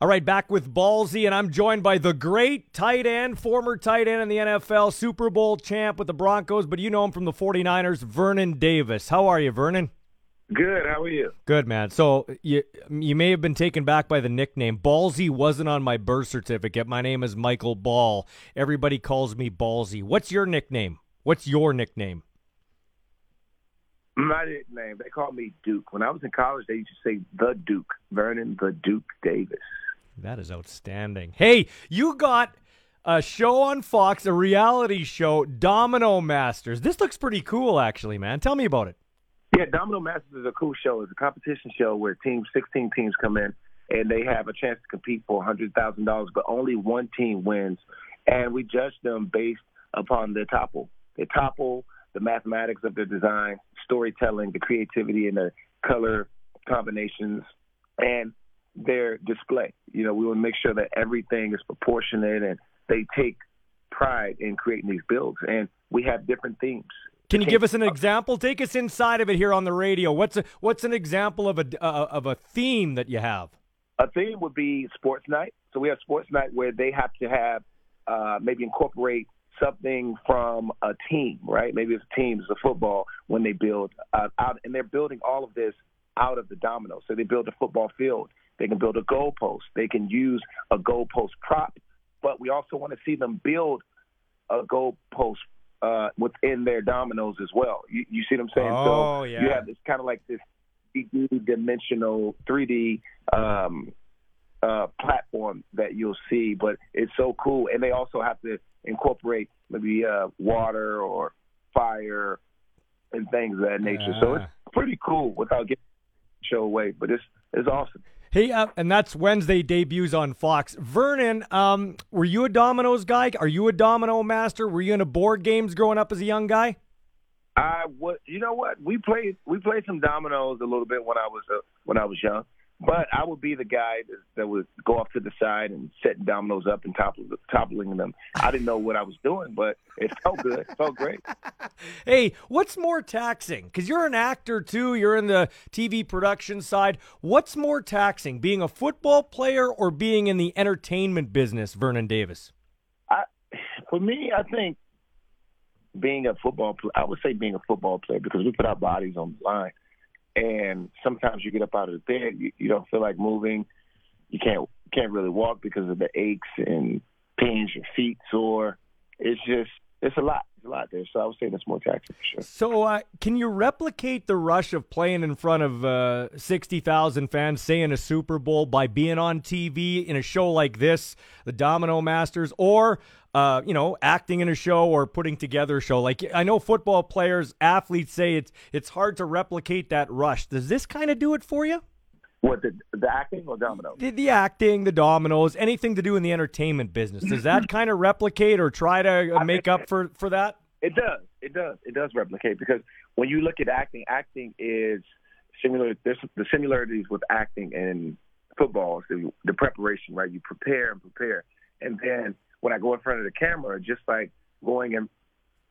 All right, back with Ballsy, and I'm joined by the great tight end, former tight end in the NFL, Super Bowl champ with the Broncos, but you know him from the 49ers, Vernon Davis. How are you, Vernon? Good. How are you? Good, man. So you you may have been taken back by the nickname. Ballsy wasn't on my birth certificate. My name is Michael Ball. Everybody calls me Ballsy. What's your nickname? What's your nickname? My nickname, they called me Duke. When I was in college, they used to say the Duke, Vernon the Duke Davis. That is outstanding. Hey, you got a show on Fox, a reality show, Domino Masters. This looks pretty cool, actually, man. Tell me about it. Yeah, Domino Masters is a cool show. It's a competition show where teams, 16 teams come in, and they have a chance to compete for $100,000, but only one team wins. And we judge them based upon their topple. They topple the mathematics of their design, storytelling, the creativity, and the color combinations, and their display. You know, we want to make sure that everything is proportionate and they take pride in creating these builds. And we have different themes. Can you give us an example? Take us inside of it here on the radio. What's a, what's an example of a uh, of a theme that you have? A theme would be sports night. So we have sports night where they have to have uh, maybe incorporate something from a team, right? Maybe it's a team, it's a football when they build uh, out, and they're building all of this out of the domino. So they build a football field. They can build a goalpost. They can use a goalpost prop, but we also want to see them build a goalpost uh, within their dominoes as well. You, you see what I'm saying? Oh, so yeah. you have this kind of like this 3D dimensional, 3D um, uh, platform that you'll see, but it's so cool. And they also have to incorporate maybe uh, water or fire and things of that nature. So it's pretty cool without getting the show away, but it's it's awesome. Hey, uh, and that's Wednesday debuts on Fox. Vernon, um, were you a dominoes guy? Are you a domino master? Were you into board games growing up as a young guy? I what you know what we played we played some dominoes a little bit when I was uh, when I was young, but I would be the guy that, that would go off to the side and set dominoes up and topple, toppling them. I didn't know what I was doing, but it felt good. It felt great. Hey, what's more taxing? Because you're an actor too. You're in the TV production side. What's more taxing, being a football player or being in the entertainment business, Vernon Davis? I, for me, I think being a football player, I would say being a football player because we put our bodies on the line. And sometimes you get up out of the bed, you, you don't feel like moving. You can't can't really walk because of the aches and pains. Your feet sore. It's just it's a lot. It's a lot there. So I would say that's more taxing for sure. So uh, can you replicate the rush of playing in front of uh, sixty thousand fans, say in a Super Bowl, by being on TV in a show like this, the Domino Masters, or uh, you know, acting in a show or putting together a show. Like I know football players, athletes say it's it's hard to replicate that rush. Does this kind of do it for you? What the the acting or dominoes? The, the, acting, the dominoes, anything to do in the entertainment business. Does that kind of replicate or try to uh, make up for for that? It does. It does. It does replicate because when you look at acting, acting is similar. There's the similarities with acting and football the, the preparation, right? You prepare and prepare, and then when I go in front of the camera, just like going in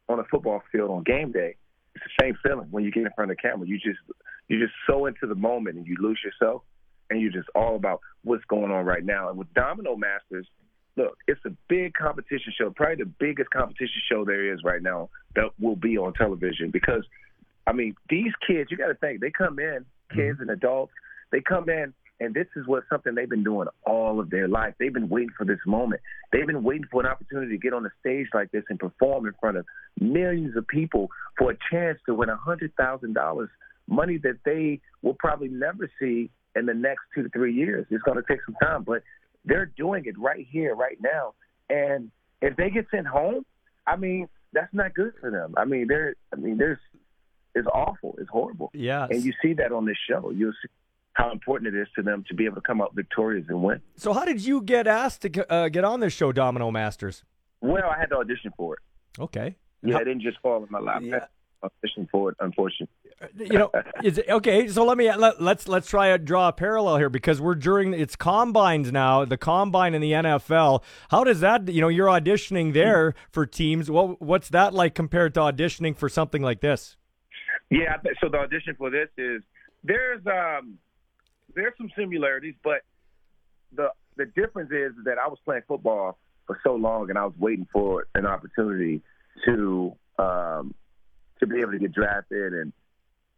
on a football field on game day, it's the same feeling when you get in front of the camera. You just you're just so into the moment and you lose yourself and you're just all about what's going on right now. And with Domino Masters, look, it's a big competition show, probably the biggest competition show there is right now that will be on television because I mean, these kids, you got to think, they come in, kids mm-hmm. and adults, they come in and this is what something they've been doing all of their life. They've been waiting for this moment. They've been waiting for an opportunity to get on a stage like this and perform in front of millions of people for a chance to win a hundred thousand dollars, money that they will probably never see in the next two to three years. It's going to take some time, but they're doing it right here, right now. And if they get sent home, I mean, that's not good for them. I mean, they're, I mean, there's, it's awful. It's horrible. Yeah. And you see that on this show. You'll see how important it is to them to be able to come out victorious and win. So, how did you get asked to uh, get on this show, Domino Masters? Well, I had to audition for it. Okay. Yeah, How- it didn't just fall in my lap. Yeah. I auditioned for it, unfortunately. you know, is okay. So let me let, let's let's try to draw a parallel here because we're during it's combines now, the combine in the NFL. How does that? You know, you're auditioning there for teams. What what's that like compared to auditioning for something like this? Yeah, so the audition for this is there's um there's some similarities, but the the difference is that I was playing football for so long and I was waiting for an opportunity to um to be able to get drafted and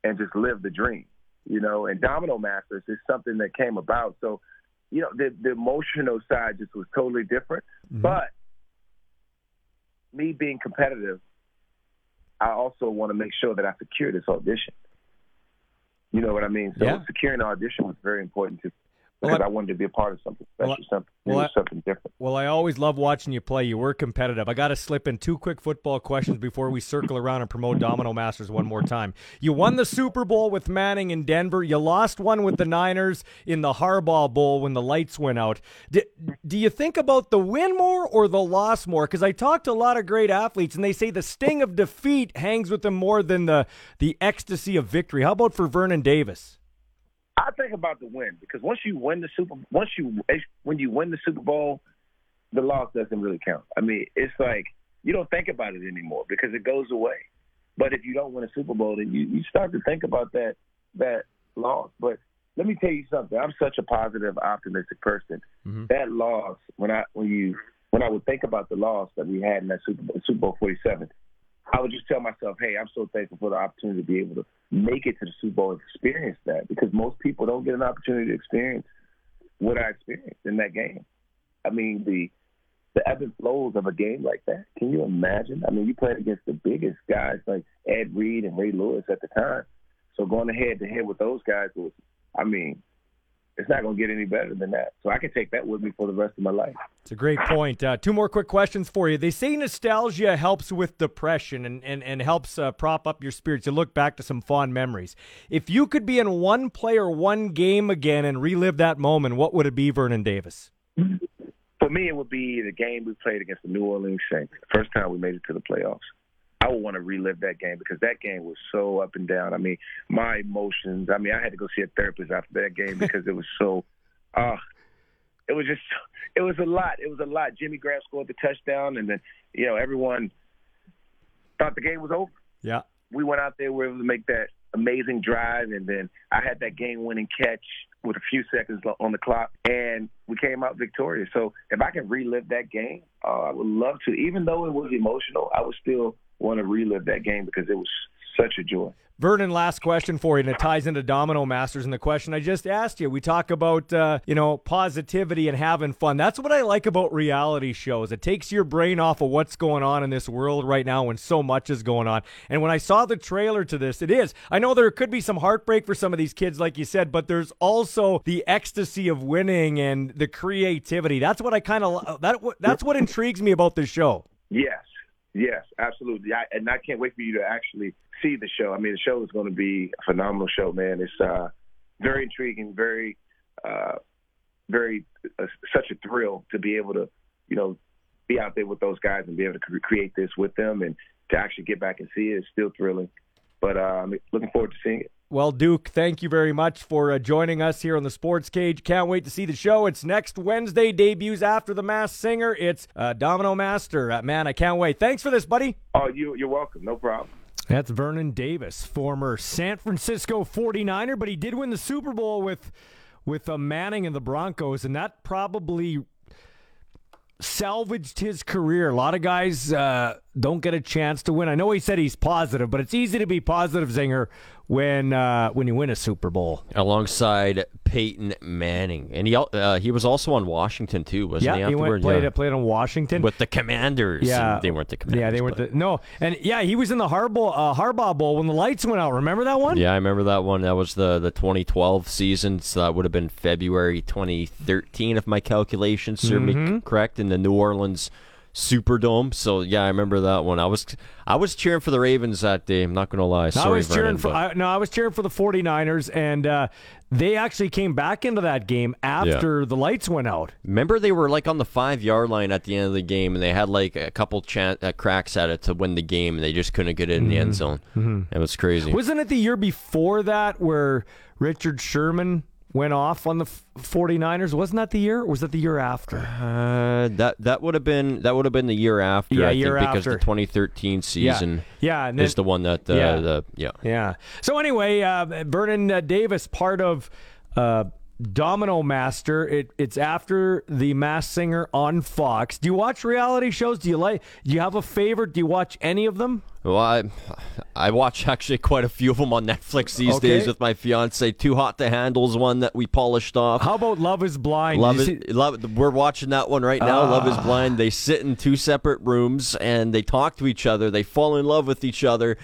and just live the dream, you know. And Domino Masters is something that came about. So, you know, the the emotional side just was totally different. But me being competitive, I also want to make sure that I secure this audition. You know what I mean? So Yeah. securing the audition was very important to Well, because I- I, wanted to be a part of something special, Well, something new, something different. Well, I always love watching you play. You were competitive. I got to slip in two quick football questions before we circle around and promote Domino Masters one more time. You won the Super Bowl with Manning in Denver. You lost one with the Niners in the Harbaugh Bowl when the lights went out. Do, do you think about the win more or the loss more? Because I talked to a lot of great athletes, and they say the sting of defeat hangs with them more than the the ecstasy of victory. How about for Vernon Davis? I think about the win because once you win the Super, once you when you win the Super Bowl, the loss doesn't really count. I mean, it's like you don't think about it anymore because it goes away. But if you don't win a Super Bowl, then you, you start to think about that that loss. But let me tell you something. I'm such a positive, optimistic person. Mm-hmm. That loss, when I when you when I would think about the loss that we had in that Super Bowl, Super Bowl 47, I would just tell myself, "Hey, I'm so thankful for the opportunity to be able to make it to the Super Bowl and experience that because most people don't get an opportunity to experience what I experienced in that game. I mean, the the ebb and flows of a game like that. Can you imagine? I mean, you played against the biggest guys like Ed Reed and Ray Lewis at the time. So going head to head with those guys was, I mean, it's not going to get any better than that. So I can take that with me for the rest of my life. It's a great point. Uh, two more quick questions for you. They say nostalgia helps with depression and, and, and helps uh, prop up your spirits. You look back to some fond memories. If you could be in one play or one game again and relive that moment, what would it be, Vernon Davis? For me, it would be the game we played against the New Orleans Saints. First time we made it to the playoffs. I would want to relive that game because that game was so up and down. I mean, my emotions. I mean, I had to go see a therapist after that game because it was so. Uh, it was just. It was a lot. It was a lot. Jimmy Graham scored the touchdown, and then you know everyone thought the game was over. Yeah. We went out there, we were able to make that amazing drive, and then I had that game-winning catch with a few seconds on the clock, and we came out victorious. So if I can relive that game, oh, I would love to. Even though it was emotional, I would still want to relive that game because it was such a joy. Vernon, last question for you, and it ties into Domino Masters and the question I just asked you. We talk about uh, you know positivity and having fun. That's what I like about reality shows. It takes your brain off of what's going on in this world right now when so much is going on. And when I saw the trailer to this, it is. I know there could be some heartbreak for some of these kids, like you said, but there's also the ecstasy of winning and the creativity. That's what I kind of that. That's what intrigues me about this show. Yes, Yes, absolutely. I, and I can't wait for you to actually see the show. I mean, the show is going to be a phenomenal show, man. It's uh, very intriguing, very, uh, very uh, such a thrill to be able to, you know, be out there with those guys and be able to create this with them, and to actually get back and see it is still thrilling. But uh, I'm looking forward to seeing it. Well, Duke, thank you very much for uh, joining us here on the Sports Cage. Can't wait to see the show. It's next Wednesday. Debuts after the Mass Singer. It's uh, Domino Master. Uh, man, I can't wait. Thanks for this, buddy. Oh, you, you're welcome. No problem. That's Vernon Davis, former San Francisco 49er, but he did win the Super Bowl with with uh, Manning and the Broncos, and that probably salvaged his career. A lot of guys uh, don't get a chance to win. I know he said he's positive, but it's easy to be positive, Zinger, when uh, when you win a Super Bowl alongside Peyton Manning, and he uh, he was also on Washington too, wasn't he? yeah, he? he went, played yeah. played on Washington with the Commanders. Yeah, they weren't the Commanders. Yeah, they weren't. The, no, and yeah, he was in the Harbaugh uh, Harbaugh Bowl when the lights went out. Remember that one? Yeah, I remember that one. That was the the 2012 season, so that would have been February 2013, if my calculations serve mm-hmm. me correct, in the New Orleans. Superdome. So yeah, I remember that one. I was I was cheering for the Ravens that day. I'm not going to lie. Sorry, I was cheering Vernon, for I, no, I was cheering for the 49ers and uh, they actually came back into that game after yeah. the lights went out. Remember they were like on the 5-yard line at the end of the game and they had like a couple uh, cracks at it to win the game and they just couldn't get it in mm-hmm. the end zone. Mm-hmm. It was crazy. Wasn't it the year before that where Richard Sherman went off on the 49ers. Wasn't that the year? Or was that the year after? Uh, that that would have been that would have been the year after. Yeah, I year think, because the 2013 season. Yeah, yeah is the one that uh, yeah. the yeah yeah. So anyway, uh, Vernon uh, Davis, part of. Uh, Domino Master. It, it's after the Masked Singer on Fox. Do you watch reality shows? Do you like? Do you have a favorite? Do you watch any of them? Well, I, I watch actually quite a few of them on Netflix these okay. days with my fiance. Too Hot to Handle's one that we polished off. How about Love Is Blind? Love is, love, we're watching that one right now. Love Is Ah. Blind. They sit in two separate rooms and they talk to each other. They fall in love with each other.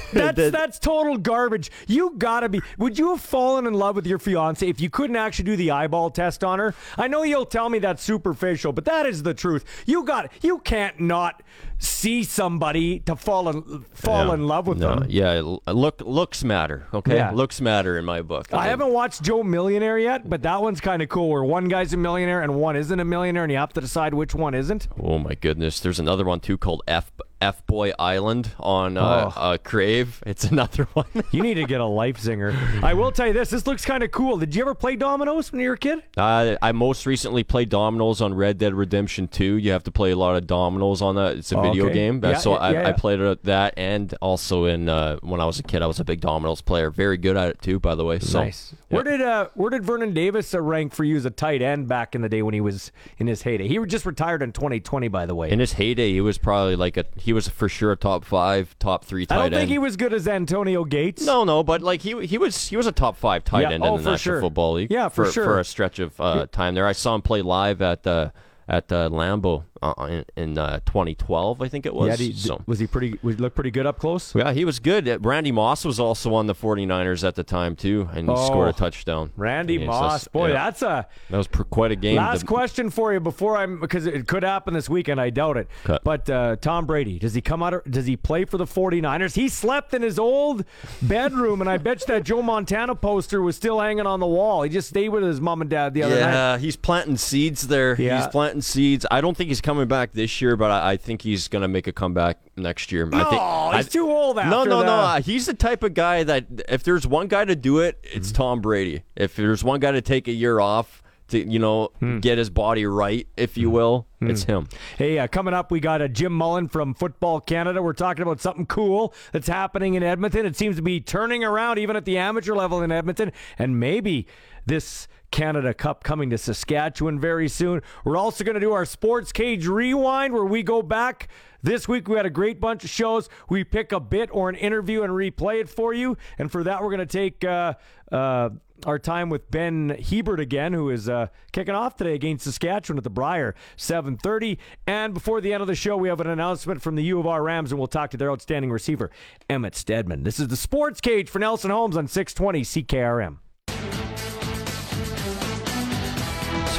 That's that's total garbage. You gotta be. Would you have fallen in love with your fiance if you couldn't actually do the eyeball test on her? I know you'll tell me that's superficial, but that is the truth. You got. You can't not see somebody to fall in fall Yeah. in love with No, them. yeah, look looks matter. Okay, Yeah. looks matter in my book. I haven't watched Joe Millionaire yet, but that one's kind of cool. Where one guy's a millionaire and one isn't a millionaire, and you have to decide which one isn't. Oh my goodness! There's another one too called F F Boy Island on uh, Oh. uh, Crave. It's another one. You need to get a life zinger. I will tell you this: this looks kind of cool. Did you ever play dominoes when you were a kid? Uh, I most recently played dominoes on Red Dead Redemption 2. You have to play a lot of dominoes on that. It's a Oh, video okay. game. Yeah, so yeah, I, yeah, I played it at that, and also in uh, when I was a kid, I was a big dominoes player. Very good at it too, by the way. So, nice. Where did uh, where did Vernon Davis uh, rank for you as a tight end back in the day when he was in his heyday? He just retired in 2020, by the way. In his heyday, he was probably like a he was for sure a top five, top three tight end. I don't end. think he was good as Antonio Gates. No, no, but like he he was he was a top five tight end oh, in the National sure. Football League. Yeah, for for sure. for a stretch of uh, time there. I saw him play live at uh, at uh, Lambeau uh, in, in uh, 2012, I think it was. Yeah, he- so. was he pretty? Was he look pretty good up close? Yeah, he was good. Uh, Randy Moss was also on the 49ers at the time, too, and he scored Oh, a touchdown. Randy Yeah, Moss, boy, yeah. that's a That was quite a game. Last The- question for you before I'm because it could happen this weekend. I doubt it. Cut. But uh, Tom Brady, does he come out? Or, does he play for the 49ers? He slept in his old bedroom, and I bet you that Joe Montana poster was still hanging on the wall. He just stayed with his mom and dad the other night. Yeah, he's planting seeds there. Yeah. He's planting seeds. I don't think he's coming back this year, but I, I think he's going to make a comeback next year. I think, No, he's I- too old No, after no, the- no. Uh, He's the type of guy that if there's one guy to do it, it's Mm-hmm. Tom Brady. If there's one guy to take a year off to, you know, Hmm. get his body right, if you will, it's him. Hey, uh, coming up, we got uh, Jim Mullin from Football Canada. We're talking about something cool that's happening in Edmonton. It seems to be turning around even at the amateur level in Edmonton, and maybe this Canada Cup coming to Saskatchewan very soon. We're also going to do our Sports Cage Rewind, where we go back. This week we had a great bunch of shows. We pick a bit or an interview and replay it for you. And for that, we're going to take uh, uh, our time with Ben Hebert again, who is uh, kicking off today against Saskatchewan at the Brier, 7:30. And before the end of the show, we have an announcement from the U of R Rams, and we'll talk to their outstanding receiver, Emmett Stedman. This is the Sports Cage for Nelson Homes on 620 CKRM.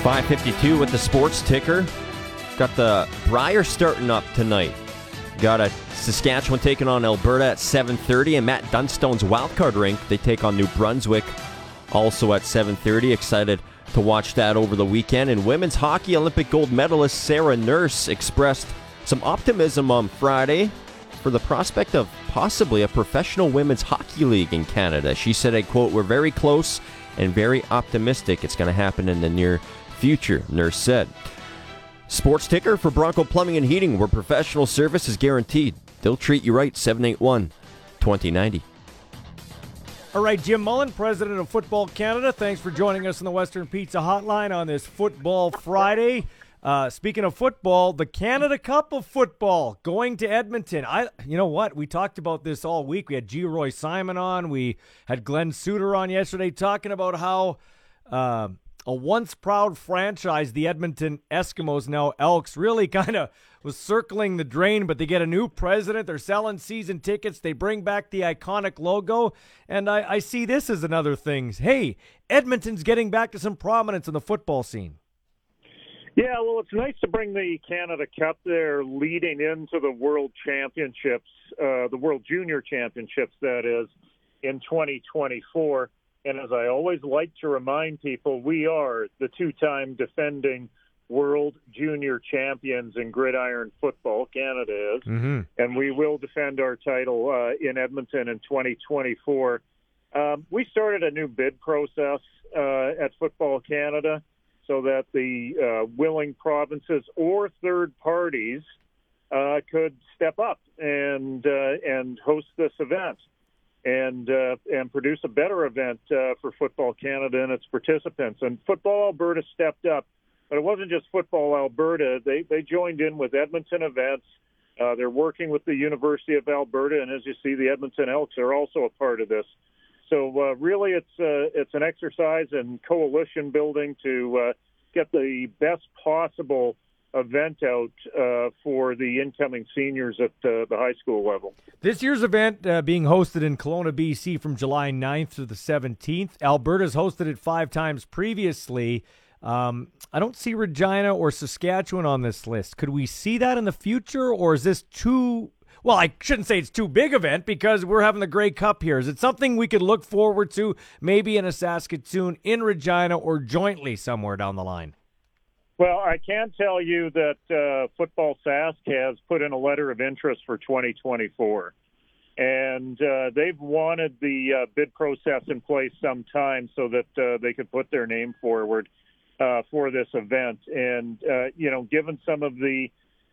552 with the sports ticker. Got the Brier starting up tonight. Got a Saskatchewan taking on Alberta at 7:30, and Matt Dunstone's wildcard rink. They take on New Brunswick, also at 7:30. Excited to watch that over the weekend. And women's hockey Olympic gold medalist Sarah Nurse expressed some optimism on Friday for the prospect of possibly a professional women's hockey league in Canada. She said, "I quote: We're very close and very optimistic. It's going to happen in the near future." Nurse said. Sports ticker for Bronco Plumbing and Heating, where professional service is guaranteed. They'll treat you right. 781 2090. All right, Jim Mullin, president of Football Canada. Thanks for joining us on the Western Pizza Hotline on this Football Friday. Uh, speaking of football, the Canada Cup of football going to Edmonton. I, you know what? We talked about this all week. We had Geroy Simon on. We had Glenn Suitor on yesterday talking about how uh, a once proud franchise, the Edmonton Eskimos, now Elks, really kind of was circling the drain, but they get a new president. They're selling season tickets. They bring back the iconic logo. And I, I see this as another thing. Hey, Edmonton's getting back to some prominence in the football scene. Yeah, well, it's nice to bring the Canada Cup there leading into the World Championships, uh, the World Junior Championships, that is, in 2024. And as I always like to remind people, we are the two time defending World Junior Champions in gridiron football. Canada is. Mm-hmm. and we will defend our title uh, in Edmonton in 2024. Um, we started a new bid process uh, at Football Canada so that the uh, willing provinces or third parties uh, could step up and uh, and host this event and uh, and produce a better event uh, for Football Canada and its participants. And Football Alberta stepped up, but it wasn't just Football Alberta. They they joined in with Edmonton events. Uh, they're working with the University of Alberta, and as you see, the Edmonton Elks are also a part of this. So uh, really, it's uh, it's an exercise in coalition building to uh, get the best possible event out uh, for the incoming seniors at uh, the high school level. This year's event uh, being hosted in Kelowna, BC from July 9th to the 17th. Alberta's hosted it five times previously. Um, I don't see Regina or Saskatchewan on this list. Could we see that in the future, or is this too. Well, I shouldn't say it's too big event because we're having the Grey Cup here. Is it something we could look forward to maybe in a Saskatoon, in Regina, or jointly somewhere down the line? Well, I can tell you that uh, Football Sask has put in a letter of interest for 2024. And uh, they've wanted the uh, bid process in place some time so that uh, they could put their name forward uh, for this event. And, uh, you know, given some of the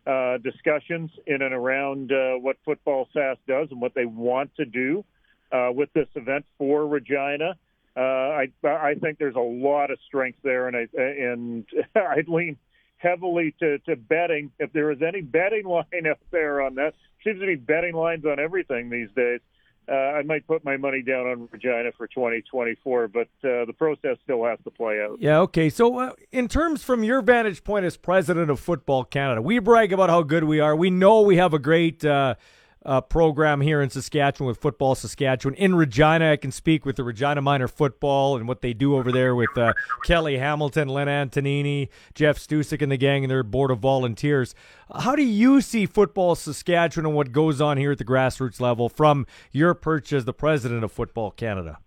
uh, discussions in and around what Football Sask does and what they want to do uh, with this event for Regina, uh, I I think there's a lot of strength there, and I and I'd lean heavily to, to betting. If there is any betting line out there on that, seems to be betting lines on everything these days. uh, I might put my money down on Regina for 2024, but uh, the process still has to play out. Yeah, okay. So, uh, in terms from your vantage point as president of Football Canada, we brag about how good we are. We know we have a great uh, program here in Saskatchewan with Football Saskatchewan. In Regina, I can speak with the Regina Minor Football and what they do over there with uh, Kelly Hamilton, Len Antonini, Jeff Stusek, and the gang and their board of volunteers. How do you see Football Saskatchewan and what goes on here at the grassroots level from your perch as the president of Football Canada?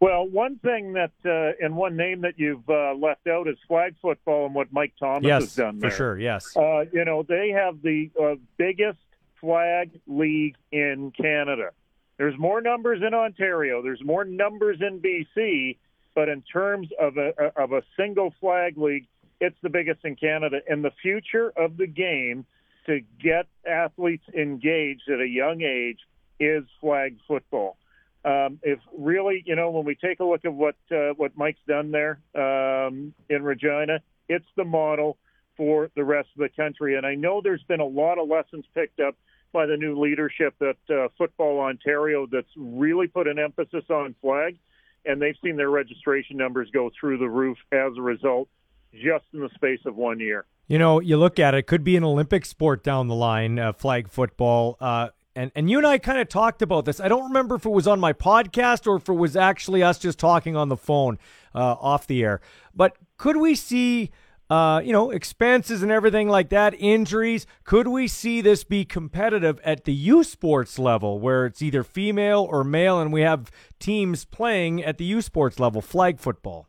Well, one thing that uh, and one name that you've uh, left out is flag football and what Mike Thomas yes, has done there. for sure. Yes, uh, you know they have the uh, biggest flag league in Canada. There's more numbers in Ontario. There's more numbers in BC, but in terms of a of a single flag league, it's the biggest in Canada. And the future of the game to get athletes engaged at a young age is flag football. Um, if really, you know, when we take a look at what uh, what Mike's done there um, in Regina, it's the model for the rest of the country. And I know there's been a lot of lessons picked up by the new leadership at uh, Football Ontario that's really put an emphasis on flag, and they've seen their registration numbers go through the roof as a result, just in the space of one year. You know, you look at it, could be an Olympic sport down the line, uh, flag football. Uh, and and you and I kind of talked about this. I don't remember if it was on my podcast or if it was actually us just talking on the phone uh, off the air. But could we see, uh, you know, expenses and everything like that, injuries? Could we see this be competitive at the U Sports level, where it's either female or male, and we have teams playing at the U Sports level, flag football?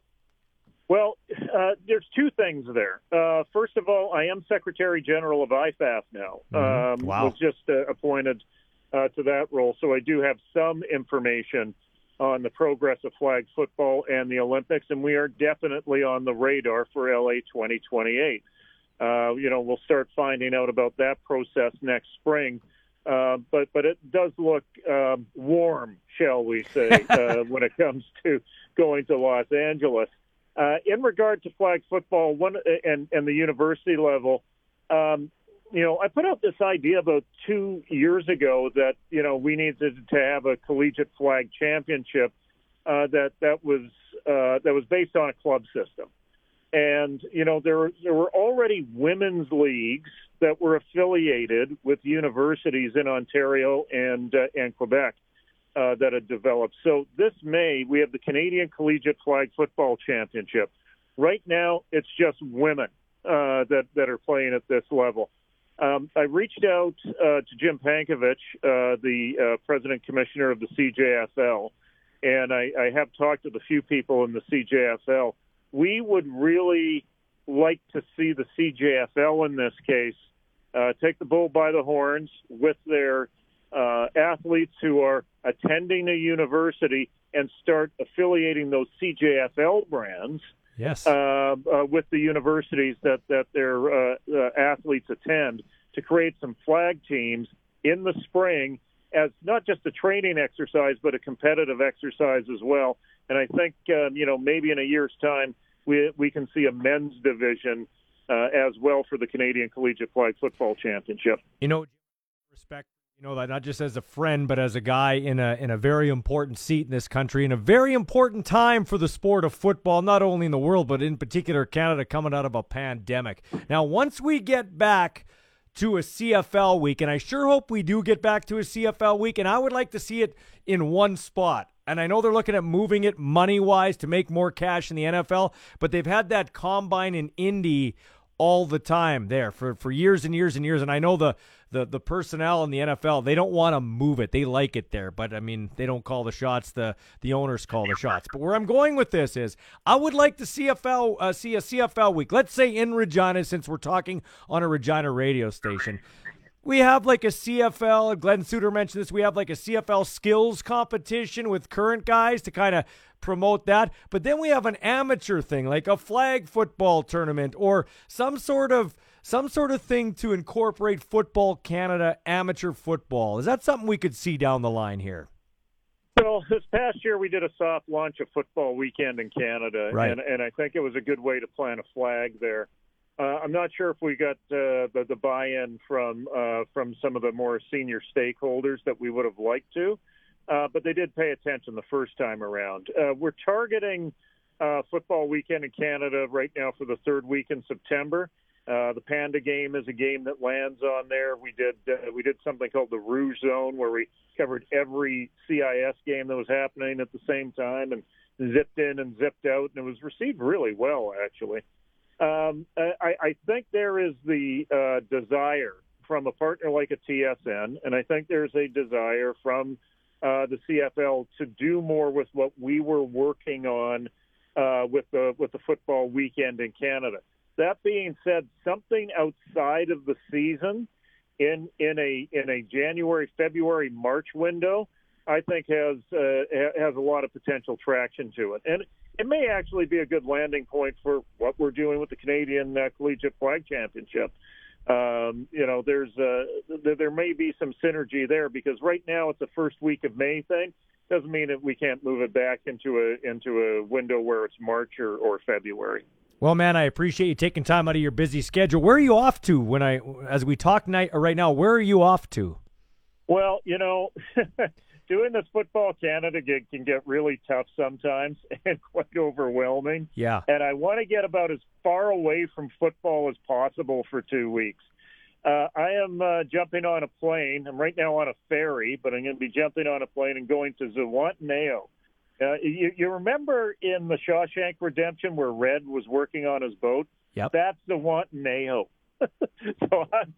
Well, uh, there's two things there. Uh, first of all, I am Secretary General of IFAF now. Mhm. Um, Wow. Was just uh, appointed uh, to that role, so I do have some information on the progress of flag football and the Olympics, and we are definitely on the radar for LA 2028. Uh, you know, we'll start finding out about that process next spring. Uh, but but it does look um, warm, shall we say, uh, when it comes to going to Los Angeles. Uh, in regard to flag football, one and and the university level, um, you know, I put out this idea about two years ago that you know we needed to have a collegiate flag championship uh, that that was uh, that was based on a club system, and you know there there were already women's leagues that were affiliated with universities in Ontario and uh, and Quebec uh, that had developed. So this May we have the Canadian Collegiate Flag Football Championship. Right now it's just women uh, that that are playing at this level. Um, I reached out uh, to Jim Pankovich, uh, the uh, president commissioner of the CJFL, and I, I have talked to the few people in the CJFL. We would really like to see the CJFL in this case uh, take the bull by the horns with their uh, athletes who are attending a university and start affiliating those CJFL brands Yes. uh, uh, with the universities that that their uh, uh, athletes attend to create some flag teams in the spring as not just a training exercise but a competitive exercise as well. And I think um, you know maybe in a year's time we we can see a men's division uh, as well for the Canadian Collegiate Flag Football Championship. You know, respect. You know that not just as a friend, but as a guy in a in a very important seat in this country, in a very important time for the sport of football, not only in the world but in particular Canada, coming out of a pandemic. Now, once we get back to a CFL week, and I sure hope we do get back to a CFL week, and I would like to see it in one spot. And I know they're looking at moving it money wise to make more cash in the NFL, but they've had that combine in Indy all the time there for, for years and years and years. And I know the, the, the personnel in the NFL, they don't want to move it. They like it there. But I mean, they don't call the shots. The, the owners call the shots. But where I'm going with this is I would like to CFL, uh, see a CFL week. Let's say in Regina, since we're talking on a Regina radio station. We have like a CFL, Glenn Suitor mentioned this. We have like a CFL skills competition with current guys to kind of promote that. But then we have an amateur thing, like a flag football tournament or some sort of some sort of thing to incorporate Football Canada amateur football. Is that something we could see down the line here? Well, this past year we did a soft launch of football weekend in Canada, Right. and, and I think it was a good way to plant a flag there. Uh, I'm not sure if we got uh, the, the buy-in from uh, from some of the more senior stakeholders that we would have liked to, uh, but they did pay attention the first time around. Uh, we're targeting uh, football weekend in Canada right now for the third week in September. Uh, the Panda game is a game that lands on there. We did uh, we did something called the Rouge Zone where we covered every CIS game that was happening at the same time and zipped in and zipped out, and it was received really well actually. Um, I, I think there is the uh, desire from a partner like a TSN, and I think there's a desire from uh, the CFL to do more with what we were working on uh, with the with the football weekend in Canada. That being said, something outside of the season in in a in a January, February, March window, I think has uh, has a lot of potential traction to it, and it may actually be a good landing point for what we're doing with the Canadian uh, Collegiate Flag Championship. Um, you know, there's uh, there may be some synergy there because right now it's a first week of May thing. Doesn't mean that we can't move it back into a into a window where it's March or, or February. Well, man, I appreciate you taking time out of your busy schedule. Where are you off to when I, as we talk night uh, right now? Where are you off to? Well, you know, doing this football Canada gig can get really tough sometimes and quite overwhelming. Yeah. And I want to get about as far away from football as possible for two weeks. Uh, I am uh, jumping on a plane. I'm right now on a ferry, but I'm going to be jumping on a plane and going to Zihuatanejo uh, you, you remember in the Shawshank Redemption where Red was working on his boat? Yep. That's the one, Zihuatanejo. so I'm,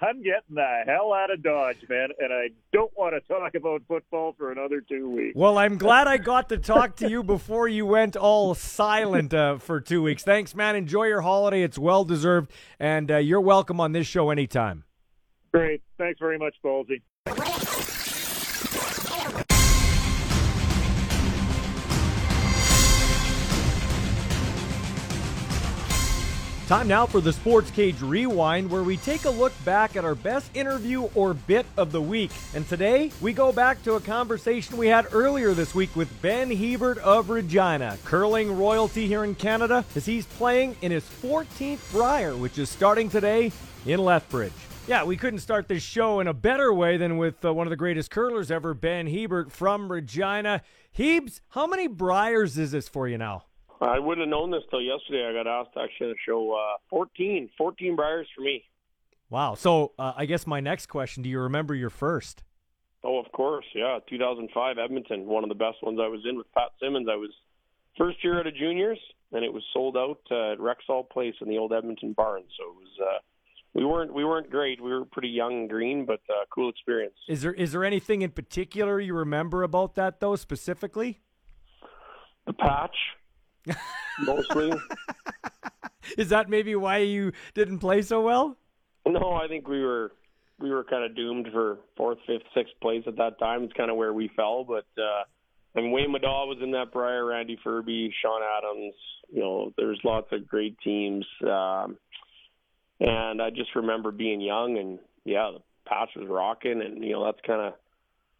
I'm getting the hell out of Dodge, man, and I don't want to talk about football for another two weeks. Well, I'm glad I got to talk to you before you went all silent uh, for two weeks. Thanks, man. Enjoy your holiday. It's well deserved, and uh, you're welcome on this show anytime. Great. Thanks very much, Ballsy. Time now for the Sports Cage Rewind, where we take a look back at our best interview or bit of the week. And today, we go back to a conversation we had earlier this week with Ben Hebert of Regina, curling royalty here in Canada, as he's playing in his 14th Brier, which is starting today in Lethbridge. Yeah, we couldn't start this show in a better way than with uh, one of the greatest curlers ever, Ben Hebert from Regina. Hebes, how many Briers is this for you now? I wouldn't have known this till yesterday. I got asked actually on the show. Uh, 14, 14 Briers for me. Wow. So uh, I guess my next question: Do you remember your first? Oh, of course. Yeah, 2005 Edmonton, one of the best ones I was in with Pat Simmons. I was first year out of juniors, and it was sold out uh, at Rexall Place in the old Edmonton barn. So it was. Uh, we weren't we weren't great. We were pretty young and green, but uh, cool experience. Is there is there anything in particular you remember about that though specifically? The patch mostly. Is that maybe why you didn't play so well? No, I think we were we were kind of doomed for fourth, fifth, sixth place at that time. It's kind of where we fell. But uh, I mean, Wayne Middaugh was in that Brier, Randy Ferbey, Shawn Adams. You know, there's lots of great teams. Um, and I just remember being young and yeah, the patch was rocking, and you know that's kind of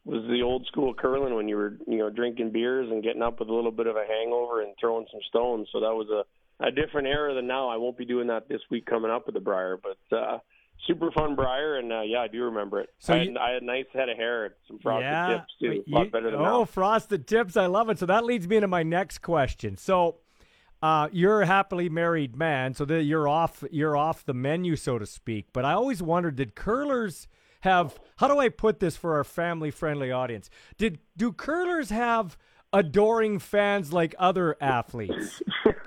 was the old school curling when you were you know drinking beers and getting up with a little bit of a hangover and throwing some stones. So that was a a different era than now. I won't be doing that this week coming up with the Brier, but uh super fun Brier and uh, yeah, I do remember it. So I, had, I had a nice head of hair, and some frosted yeah, tips too, a lot better than oh, now. frosted tips, I love it. So that leads me into my next question. So. Uh, you're a happily married man, so that you're off. You're off the menu, so to speak. But I always wondered, did curlers have how do I put this for our family friendly audience? Did do curlers have adoring fans like other athletes?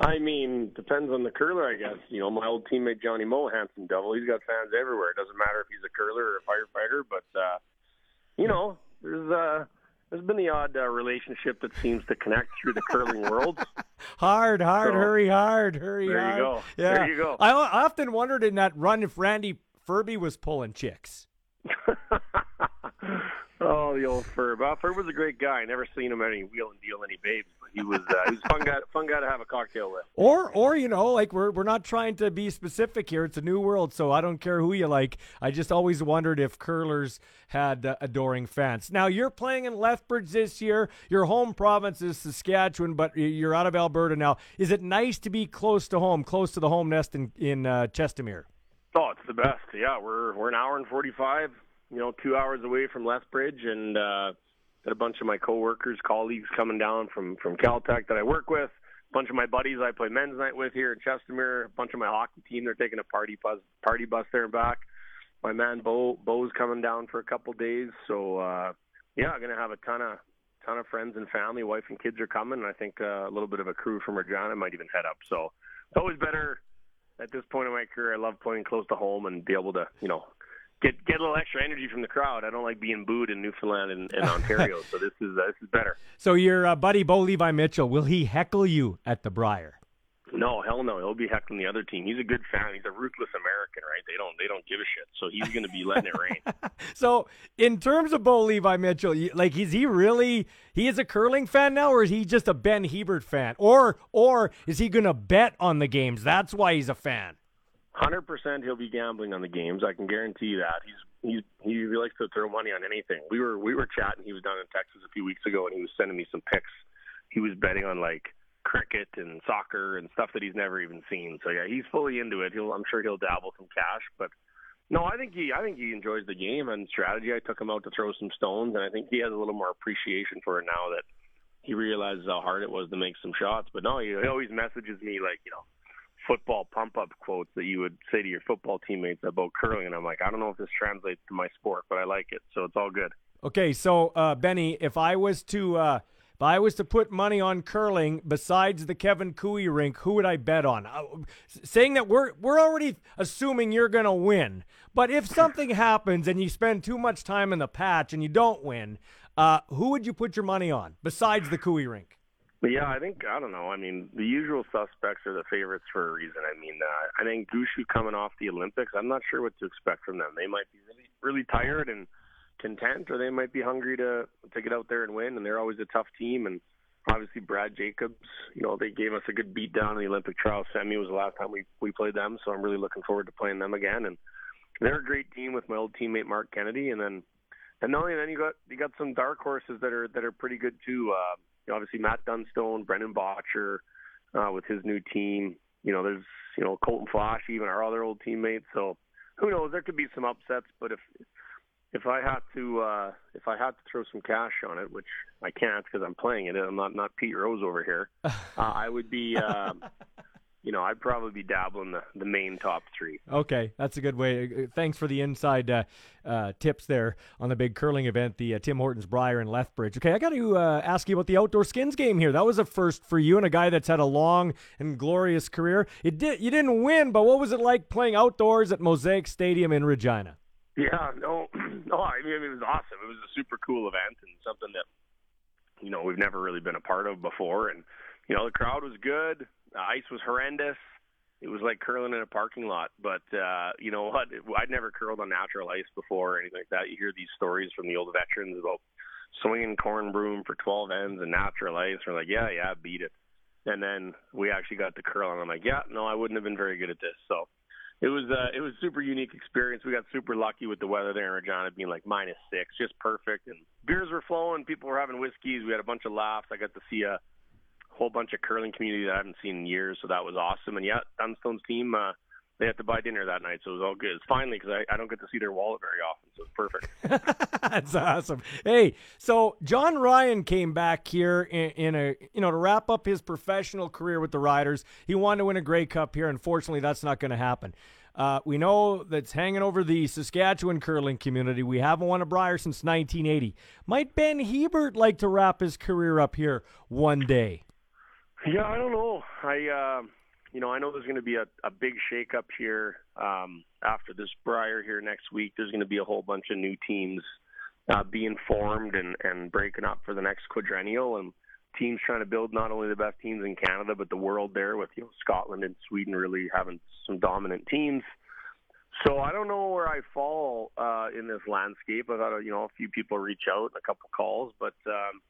I mean, depends on the curler, I guess. You know, my old teammate Johnny Moe, handsome devil, he's got fans everywhere. It doesn't matter if he's a curler or a firefighter, but uh, you know, there's uh there's been the odd uh, relationship that seems to connect through the curling world. hard, hard, so, hurry, hard, hurry, there hard. you go. Yeah. There you go. I, I often wondered in that run if Randy Ferbey was pulling chicks. oh, the old Ferb. Well, Ferb was a great guy. Never seen him any wheel and deal any babes, but he was uh, he was a fun guy. Fun guy to have a cocktail with. Or, or you know, like we're we're not trying to be specific here. It's a new world, so I don't care who you like. I just always wondered if curlers had uh, adoring fans. Now you're playing in Lethbridge this year. Your home province is Saskatchewan, but you're out of Alberta now. Is it nice to be close to home, close to the home nest in in uh, Chestermere? Oh, it's the best. Yeah, we're we're an hour and forty five you know, two hours away from Lethbridge, and uh, got a bunch of my coworkers, colleagues coming down from from Caltech that I work with. A bunch of my buddies I play men's night with here in Chestermere. A bunch of my hockey team. They're taking a party bus party bus there and back. My man Bo Bo's coming down for a couple days, so uh, yeah, gonna have a ton of ton of friends and family. Wife and kids are coming. And I think uh, a little bit of a crew from Regina might even head up. So it's always better at this point in my career. I love playing close to home and be able to you know get get a little extra energy from the crowd. I don't like being booed in Newfoundland and, and Ontario, so this is uh, this is better. So your uh, buddy Bo Levi Mitchell, will he heckle you at the Brier? No, hell no. He'll be heckling the other team. He's a good fan. He's a ruthless American, right? They don't they don't give a shit. So he's going to be letting it rain. so in terms of Bo Levi Mitchell, like is he really he is a curling fan now, or is he just a Ben Hebert fan, or or is he going to bet on the games? That's why he's a fan. Hundred percent, he'll be gambling on the games. I can guarantee you that. He's he's he likes to throw money on anything. We were we were chatting. He was down in Texas a few weeks ago, and he was sending me some picks. He was betting on like cricket and soccer and stuff that he's never even seen. So yeah, he's fully into it. He'll I'm sure he'll dabble some cash, but no, I think he I think he enjoys the game and strategy. I took him out to throw some stones, and I think he has a little more appreciation for it now that he realizes how hard it was to make some shots. But no, he, he always messages me like you know football pump up quotes that you would say to your football teammates about curling and I'm like, I don't know if this translates to my sport, but I like it. So it's all good. Okay, so uh, Benny, if I was to uh, if I was to put money on curling besides the Kevin Koe rink, who would I bet on? Uh, saying that we're we're already assuming you're going to win, but if something happens and you spend too much time in the patch and you don't win, uh, who would you put your money on besides the Koe rink? Yeah, I think I don't know. I mean, the usual suspects are the favorites for a reason. I mean, uh, I think Gushue coming off the Olympics. I'm not sure what to expect from them. They might be really, really tired and content, or they might be hungry to to get out there and win. And they're always a tough team. And obviously, Brad Jacobs. You know, they gave us a good beat down in the Olympic trial semi. Was the last time we we played them, so I'm really looking forward to playing them again. And they're a great team with my old teammate Marc Kennedy, and then and not only then you got you got some dark horses that are that are pretty good too. Uh, you know, obviously Matt Dunstone, Brendan Bottcher, uh, with his new team. You know, there's you know Colton Flasch, even our other old teammates. So who knows? There could be some upsets, but if if I had to uh, if I had to throw some cash on it, which I can't because I'm playing it, I'm not not Pete Rose over here. Uh, I would be. Uh, you know, I'd probably be dabbling the, the main top three. Okay, that's a good way. Uh, thanks for the inside uh, uh, tips there on the big curling event, the uh, Tim Hortons Brier in Lethbridge. Okay, I got to uh, ask you about the outdoor skins game here. That was a first for you and a guy that's had a long and glorious career. It did you didn't win, but what was it like playing outdoors at Mosaic Stadium in Regina? Yeah, no, no. I mean, it was awesome. It was a super cool event and something that you know we've never really been a part of before, and you know the crowd was good the ice was horrendous. It was like curling in a parking lot. But uh, you know what? I'd never curled on natural ice before or anything like that. You hear these stories from the old veterans about swinging corn broom for 12 ends and natural ice. We're like, yeah, yeah, beat it. And then we actually got to curl, and I'm like, yeah, no, I wouldn't have been very good at this. So it was uh, it was super unique experience. We got super lucky with the weather there in Regina being like minus six, just perfect. And beers were flowing, people were having whiskeys. We had a bunch of laughs. I got to see a whole bunch of curling community that I haven't seen in years, so that was awesome. And yeah, Dunstone's team, uh, they had to buy dinner that night, so it was all good. It's finally because I, I don't get to see their wallet very often, so it's perfect. That's awesome. Hey, so Jon Ryan came back here in, in, a you know to wrap up his professional career with the Riders. He wanted to win a Grey Cup here. Unfortunately, that's not going to happen. Uh, we know that's hanging over the Saskatchewan curling community. We haven't won a Brier since 1980. Might Ben Hebert like to wrap his career up here one day? Yeah, I don't know. I, uh, you know, I know there's going to be a, a big shakeup here um, after this Brier here next week. There's going to be a whole bunch of new teams uh, being formed and and breaking up for the next quadrennial, and teams trying to build not only the best teams in Canada but the world there with you know Scotland and Sweden really having some dominant teams. So I don't know where I fall uh, in this landscape. I've had you know a few people reach out, a couple calls, but um,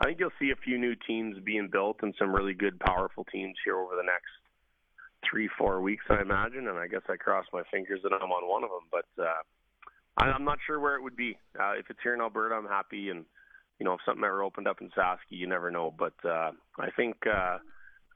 I think you'll see a few new teams being built and some really good, powerful teams here over the next three, four weeks, I imagine. And I guess I cross my fingers that I'm on one of them. But uh, I'm not sure where it would be. Uh, if it's here in Alberta, I'm happy. And you know, if something ever opened up in Saski, you never know. But uh, I think uh,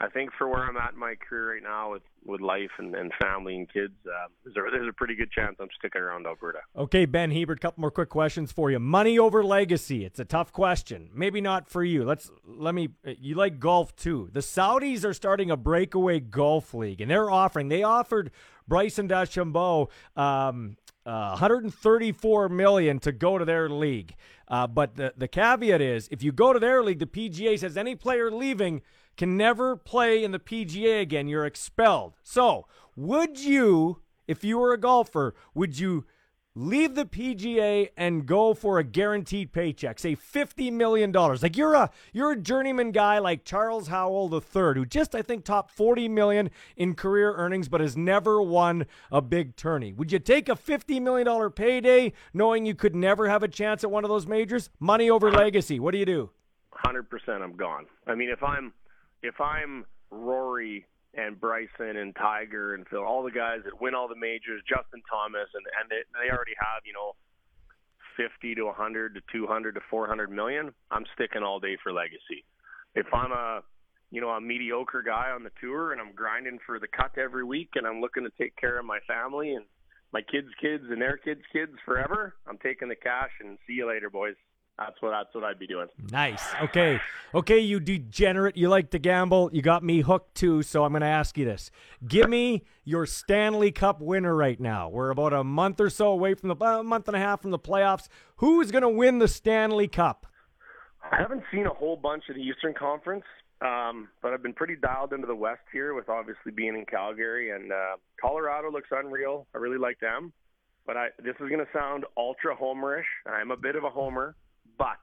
I think for where I'm at in my career right now with, with life and, and family and kids, uh, there's, a, there's a pretty good chance I'm sticking around Alberta. Okay, Ben Hebert, couple more quick questions for you. Money over legacy. It's a tough question. Maybe not for you. Let's let me. You like golf too. The Saudis are starting a breakaway golf league, and they're offering. They offered Bryson DeChambeau um, uh, 134 million to go to their league. Uh, but the the caveat is, if you go to their league, the PGA says any player leaving can never play in the PGA again. You're expelled. So, would you, if you were a golfer, would you leave the PGA and go for a guaranteed paycheck, say fifty million dollars? Like you're a you're a journeyman guy like Charles Howell III, who just I think topped forty million in career earnings, but has never won a big tourney. Would you take a fifty million dollar payday, knowing you could never have a chance at one of those majors? Money over legacy. What do you do? Hundred percent, I'm gone. I mean, if I'm if I'm Rory and Bryson and Tiger and Phil, all the guys that win all the majors, Justin Thomas, and and they, they already have you know fifty to a hundred to two hundred to four hundred million. I'm sticking all day for legacy. If I'm a you know a mediocre guy on the tour and I'm grinding for the cut every week and I'm looking to take care of my family and my kids' kids and their kids' kids forever, I'm taking the cash and see you later, boys. That's what that's what I'd be doing. Nice. Okay. Okay, you degenerate. You like to gamble. You got me hooked too, so I'm going to ask you this. Give me your Stanley Cup winner right now. We're about a month or so away from the a month and a half from the playoffs. Who's going to win the Stanley Cup? I haven't seen a whole bunch of the Eastern Conference, um, but I've been pretty dialed into the West here with obviously being in Calgary and uh, Colorado looks unreal. I really like them. But I, this is going to sound ultra homerish. I'm a bit of a homer. But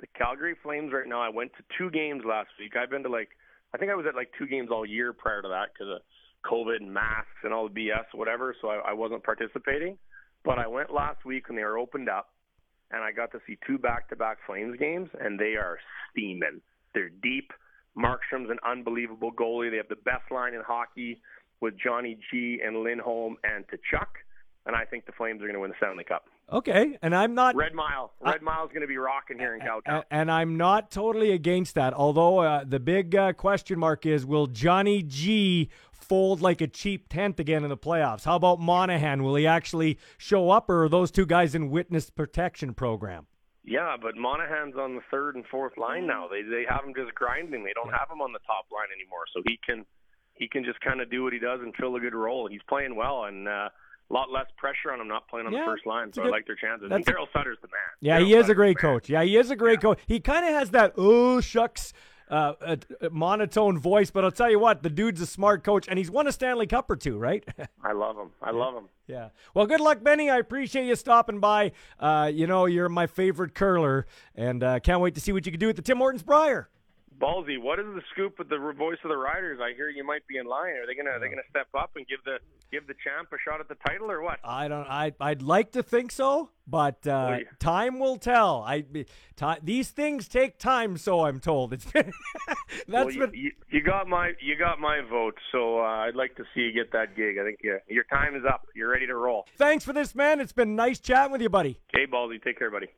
the Calgary Flames right now, I went to two games last week. I've been to like, I think I was at like two games all year prior to that because of COVID and masks and all the BS, whatever. So I, I wasn't participating. But I went last week when they were opened up, and I got to see two back-to-back Flames games, and they are steaming. They're deep. Markstrom's an unbelievable goalie. They have the best line in hockey with Johnny G and Lindholm and Tkachuk, and I think the Flames are going to win the Stanley Cup. Okay, and I'm not Red Mile. Red Mile's going to be rocking here in Cowtown. and I'm not totally against that. Although uh, the big uh, question mark is, will Johnny G fold like a cheap tent again in the playoffs? How about Monahan? Will he actually show up, or are those two guys in witness protection program? Yeah, but Monahan's on the third and fourth line now. They they have him just grinding. They don't have him on the top line anymore, so he can he can just kind of do what he does and fill a good role. He's playing well, and uh, a lot less pressure on them not playing on Yeah, the first line, so good- I like their chances. And a- Daryl Sutter's the man. Yeah, Daryl he is a great coach. Yeah, he is a great coach. He kind of has that oh shucks uh, uh, uh, monotone voice, but I'll tell you what, the dude's a smart coach, and he's won a Stanley Cup or two, right? I love him. I love him. yeah. Well, good luck, Benny. I appreciate you stopping by. Uh, you know, you're my favorite curler, and uh, can't wait to see what you can do at the Tim Hortons Brier. Ballsy, what is the scoop with the voice of the Riders? I hear you might be in line. Are they gonna are they gonna step up and give the give the champ a shot at the title or what? I don't. I I'd like to think so, but uh, Well, you- time will tell. I ti these things take time, so I'm told. It's been, well, you, you, you got my you got my vote, so uh, I'd like to see you get that gig. I think uh, your time is up. You're ready to roll. Thanks for this, man. It's been nice chatting with you, buddy. Okay, Ballsy, take care, buddy.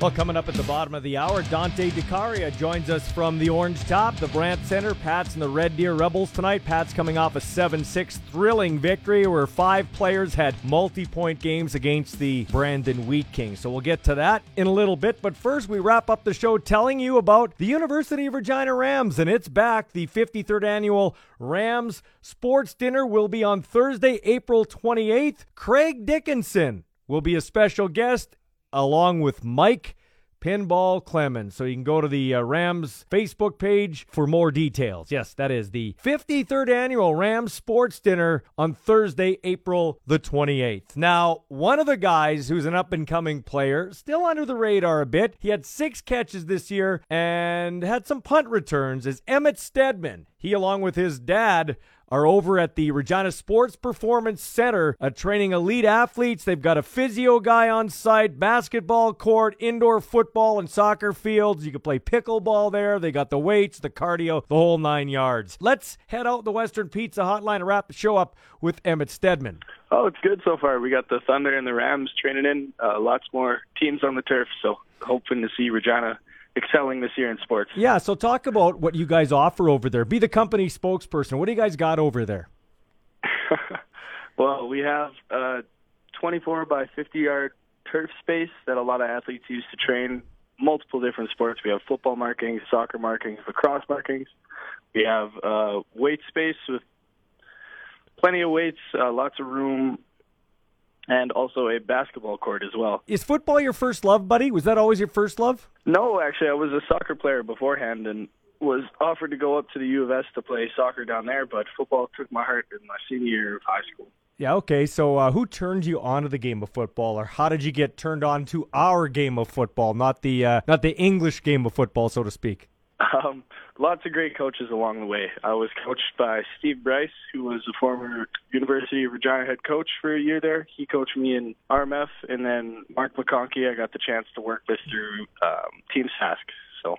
Well, coming up at the bottom of the hour, Dante DiCaria joins us from the Orange Top, the Brandt Center. Pats and the Red Deer Rebels tonight. Pats coming off a 7 6 thrilling victory where five players had multi point games against the Brandon Wheat Kings. So we'll get to that in a little bit. But first, we wrap up the show telling you about the University of Regina Rams, and it's back. The 53rd annual Rams Sports Dinner will be on Thursday, April 28th. Craig Dickenson will be a special guest along with Mike Pinball Clemens. So you can go to the uh, Rams Facebook page for more details. Yes, that is the 53rd annual Rams Sports Dinner on Thursday, April the 28th. Now, one of the guys who's an up and coming player, still under the radar a bit, he had six catches this year and had some punt returns, is Emmett Stedman. He, along with his dad, are over at the Regina Sports Performance Center uh, training elite athletes. They've got a physio guy on site, basketball court, indoor football and soccer fields. You can play pickleball there. They got the weights, the cardio, the whole nine yards. Let's head out the Western Pizza Hotline and wrap the show up with Emmett Stedman. Oh, it's good so far. We got the Thunder and the Rams training in. Uh, lots more teams on the turf, so hoping to see Regina excelling this year in sports. Yeah, so talk about what you guys offer over there. Be the company spokesperson. What do you guys got over there? well, we have a 24 by 50 yard turf space that a lot of athletes use to train multiple different sports. We have football markings, soccer markings, lacrosse markings. We have uh, weight space with plenty of weights, uh, lots of room, and also a basketball court as well. Is football your first love, buddy? Was that always your first love? No, actually, I was a soccer player beforehand and was offered to go up to the U of S to play soccer down there, but football took my heart in my senior year of high school. Yeah, okay. So, uh, who turned you onto the game of football, or how did you get turned on to our game of football, not the uh, not the English game of football, so to speak? Um, lots of great coaches along the way. I was coached by Steve Bryce, who was a former University of Regina head coach for a year there. He coached me in RMF, and then Mark McConkey, I got the chance to work with through um, Team Sask. So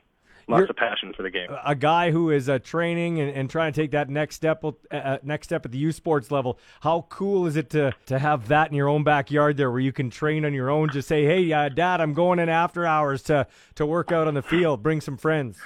lots You're of passion for the game. A guy who is uh, training and, and trying to take that next step, uh, next step at the U Sports level. How cool is it to to have that in your own backyard there, where you can train on your own? Just say, "Hey, uh, Dad, I'm going in after hours to to work out on the field. Bring some friends."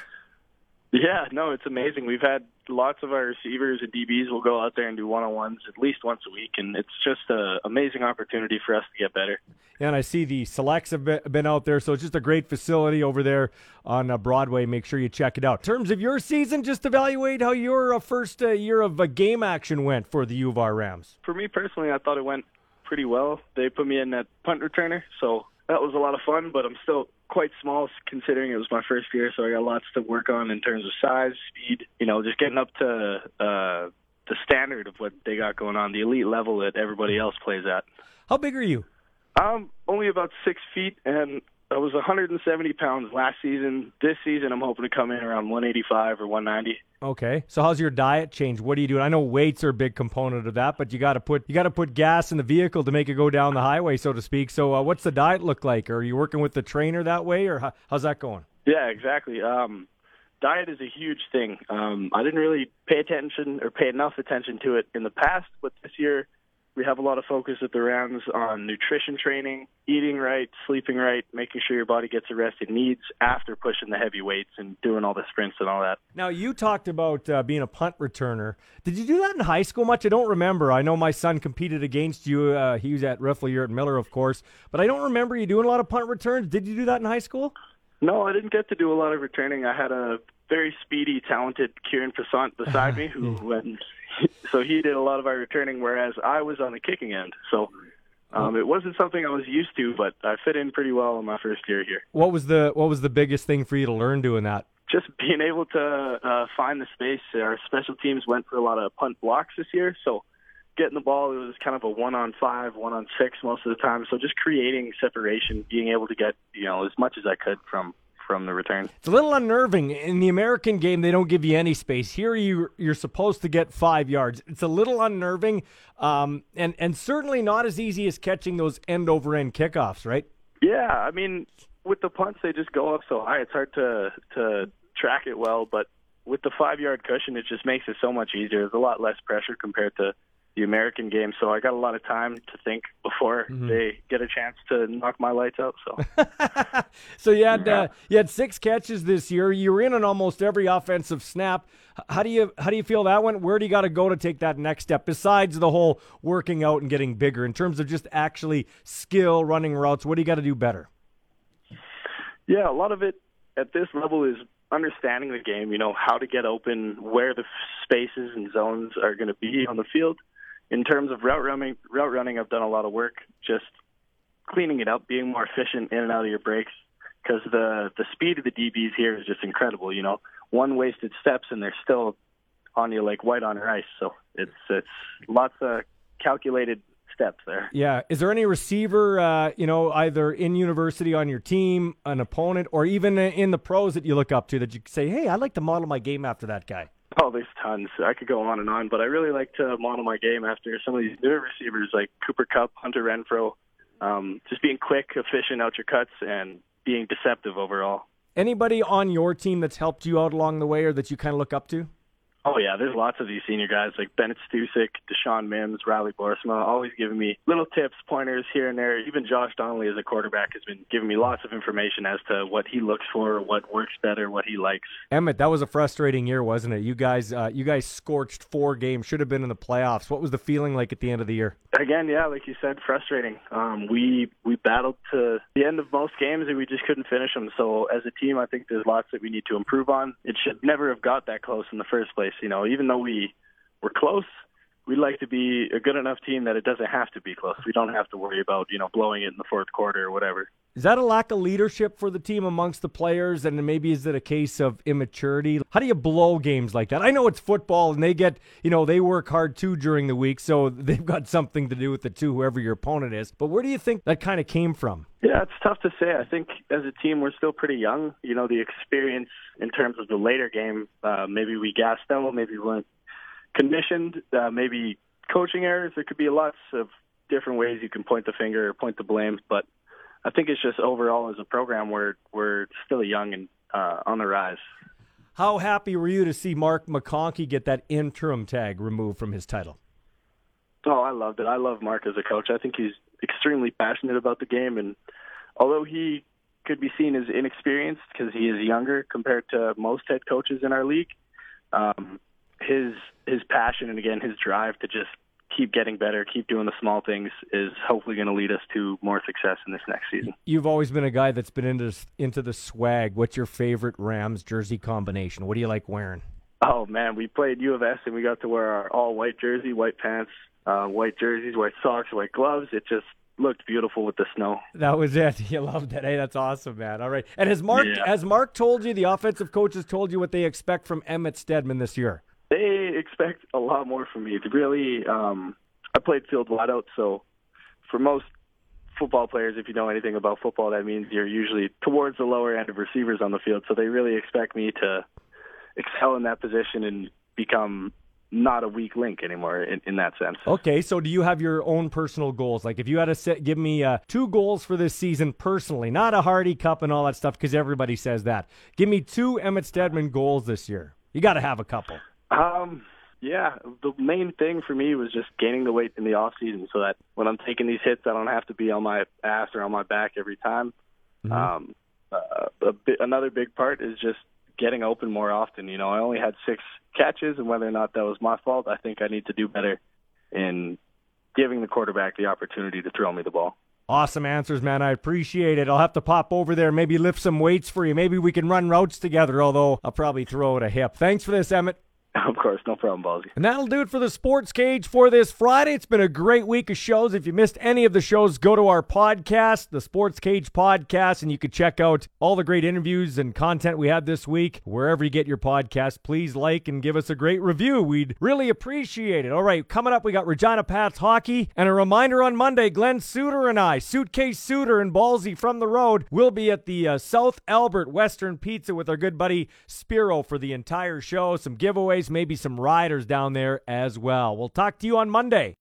Yeah, no, it's amazing. We've had lots of our receivers and DBs will go out there and do one-on-ones at least once a week, and it's just an amazing opportunity for us to get better. And I see the selects have been out there, so it's just a great facility over there on uh, Broadway. Make sure you check it out. In terms of your season, just evaluate how your uh, first uh, year of game action went for the U of R Rams. For me personally, I thought it went pretty well. They put me in at punt returner, so that was a lot of fun, but I'm still quite small considering it was my first year, so I got lots to work on in terms of size, speed, you know, just getting up to uh, the standard of what they got going on, the elite level that everybody else plays at. How big are you? I'm only about six feet, and I was 170 pounds last season. This season, I'm hoping to come in around 185 or 190. Okay. So how's your diet changed? What are you doing? I know weights are a big component of that, but you got to put you got to put gas in the vehicle to make it go down the highway, so to speak. So uh, what's the diet look like? Are you working with the trainer that way, or how, how's that going? Yeah, exactly. Um, diet is a huge thing. Um, I didn't really pay attention or pay enough attention to it in the past, but this year we have a lot of focus at the Rams on nutrition training, eating right, sleeping right, making sure your body gets the rest it needs after pushing the heavy weights and doing all the sprints and all that. Now, you talked about uh, being a punt returner. Did you do that in high school much? I don't remember. I know my son competed against you. Uh, he was at Riffel, you're at Miller, of course. But I don't remember you doing a lot of punt returns. Did you do that in high school? No, I didn't get to do a lot of returning. I had a very speedy, talented Kieran Passant beside me who went so he did a lot of our returning, whereas I was on the kicking end. So um, it wasn't something I was used to, but I fit in pretty well in my first year here. What was the What was the biggest thing for you to learn doing that? Just being able to uh, find the space. Our special teams went for a lot of punt blocks this year, so getting the ball it was kind of a one on five, one on six most of the time. So just creating separation, being able to get you know as much as I could from from the return. It's a little unnerving. In the American game, they don't give you any space. Here, you you're supposed to get five yards. It's a little unnerving, um, and and certainly not as easy as catching those end over end kickoffs, right? Yeah, I mean, with the punts, they just go up so high. It's hard to to track it well, but with the five yard cushion, it just makes it so much easier. There's a lot less pressure compared to the American game, so I got a lot of time to think before mm-hmm. they get a chance to knock my lights out. So, so you had yeah. uh, you had six catches this year. You were in on almost every offensive snap. How do you how do you feel that went? Where do you got to go to take that next step besides the whole working out and getting bigger in terms of just actually skill running routes? What do you got to do better? Yeah, a lot of it at this level is understanding the game. You know how to get open, where the spaces and zones are going to be on the field in terms of route running, route running, I've done a lot of work just cleaning it up, being more efficient in and out of your breaks because the the speed of the DBs here is just incredible. You know, one wasted steps and they're still on you like white on rice. So it's it's lots of calculated steps there. Yeah. Is there any receiver, uh, you know, either in university on your team, an opponent, or even in the pros that you look up to that you say, hey, I'd like to model my game after that guy? Oh, there's tons. I could go on and on, but I really like to model my game after some of these newer receivers like Cooper Kupp, Hunter Renfrow. Um, just being quick, efficient out your cuts, and being deceptive overall. Anybody on your team that's helped you out along the way or that you kind of look up to? Oh yeah, there's lots of these senior guys like Bennett Stusek, Deshaun Mims, Riley Borsma, always giving me little tips, pointers here and there. Even Josh Donnelly as a quarterback has been giving me lots of information as to what he looks for, what works better, what he likes. Emmett, that was a frustrating year, wasn't it? You guys, uh, you guys scorched four games, should have been in the playoffs. What was the feeling like at the end of the year? Again, yeah, like you said, frustrating. Um, we we battled to the end of most games and we just couldn't finish them. So as a team, I think there's lots that we need to improve on. It should never have got that close in the first place. You know, even though we were close, we'd like to be a good enough team that it doesn't have to be close. We don't have to worry about you know blowing it in the fourth quarter or whatever. Is that a lack of leadership for the team amongst the players? And maybe is it a case of immaturity? How do you blow games like that? I know it's football and they get, you know, they work hard too during the week, so they've got something to do with the two, whoever your opponent is. But where do you think that kind of came from? Yeah, it's tough to say. I think as a team, we're still pretty young. You know, the experience in terms of the later game, uh, maybe we gassed out, maybe we weren't conditioned, uh, maybe coaching errors. There could be lots of different ways you can point the finger or point the blame, but I think it's just overall as a program we're we're still young and uh, on the rise. How happy were you to see Mark McConkey get that interim tag removed from his title? Oh, I loved it. I love Mark as a coach. I think he's extremely passionate about the game, and although he could be seen as inexperienced because he is younger compared to most head coaches in our league, um, his his passion and again his drive to just keep getting better, keep doing the small things is hopefully going to lead us to more success in this next season. You've always been a guy that's been into into the swag. What's your favorite Rams jersey combination? What do you like wearing? Oh man, we played U of S and we got to wear our all white jersey, white pants, uh, white jerseys, white socks, white gloves. It just looked beautiful with the snow. That was it. You loved it. Hey, that's awesome, man. All right. And has Mark Yeah. has Mark told you the offensive coaches told you what they expect from Emmett Stedman this year? They expect a lot more from me. They really, um, I played field wide out, so for most football players, if you know anything about football, that means you're usually towards the lower end of receivers on the field. So they really expect me to excel in that position and become not a weak link anymore in, in that sense. Okay, so do you have your own personal goals? Like if you had to set, give me uh, two goals for this season personally, not a Hardy Cup and all that stuff, because everybody says that. Give me two Emmett Stedman goals this year. You got to have a couple. Um, yeah, the main thing for me was just gaining the weight in the off season, so that when I'm taking these hits, I don't have to be on my ass or on my back every time. Um, uh, a bi- another big part is just getting open more often. You know, I only had six catches, and whether or not that was my fault, I think I need to do better in giving the quarterback the opportunity to throw me the ball. Awesome answers, man. I appreciate it. I'll have to pop over there, maybe lift some weights for you. Maybe we can run routes together, although I'll probably throw it a hip. Thanks for this, Emmett. Of course, no problem, Ballsy. And that'll do it for the Sports Cage for this Friday. It's been a great week of shows. If you missed any of the shows, go to our podcast, the Sports Cage Podcast, and you can check out all the great interviews and content we had this week. Wherever you get your podcast, please like and give us a great review. We'd really appreciate it. All right, coming up, we got Regina Pats hockey. And a reminder on Monday, Glenn Suitor and I, Suitcase Suitor and Ballsy from the road, will be at the uh, South Albert Western Pizza with our good buddy Spiro for the entire show. Some giveaways, maybe some riders down there as well. We'll talk to you on Monday.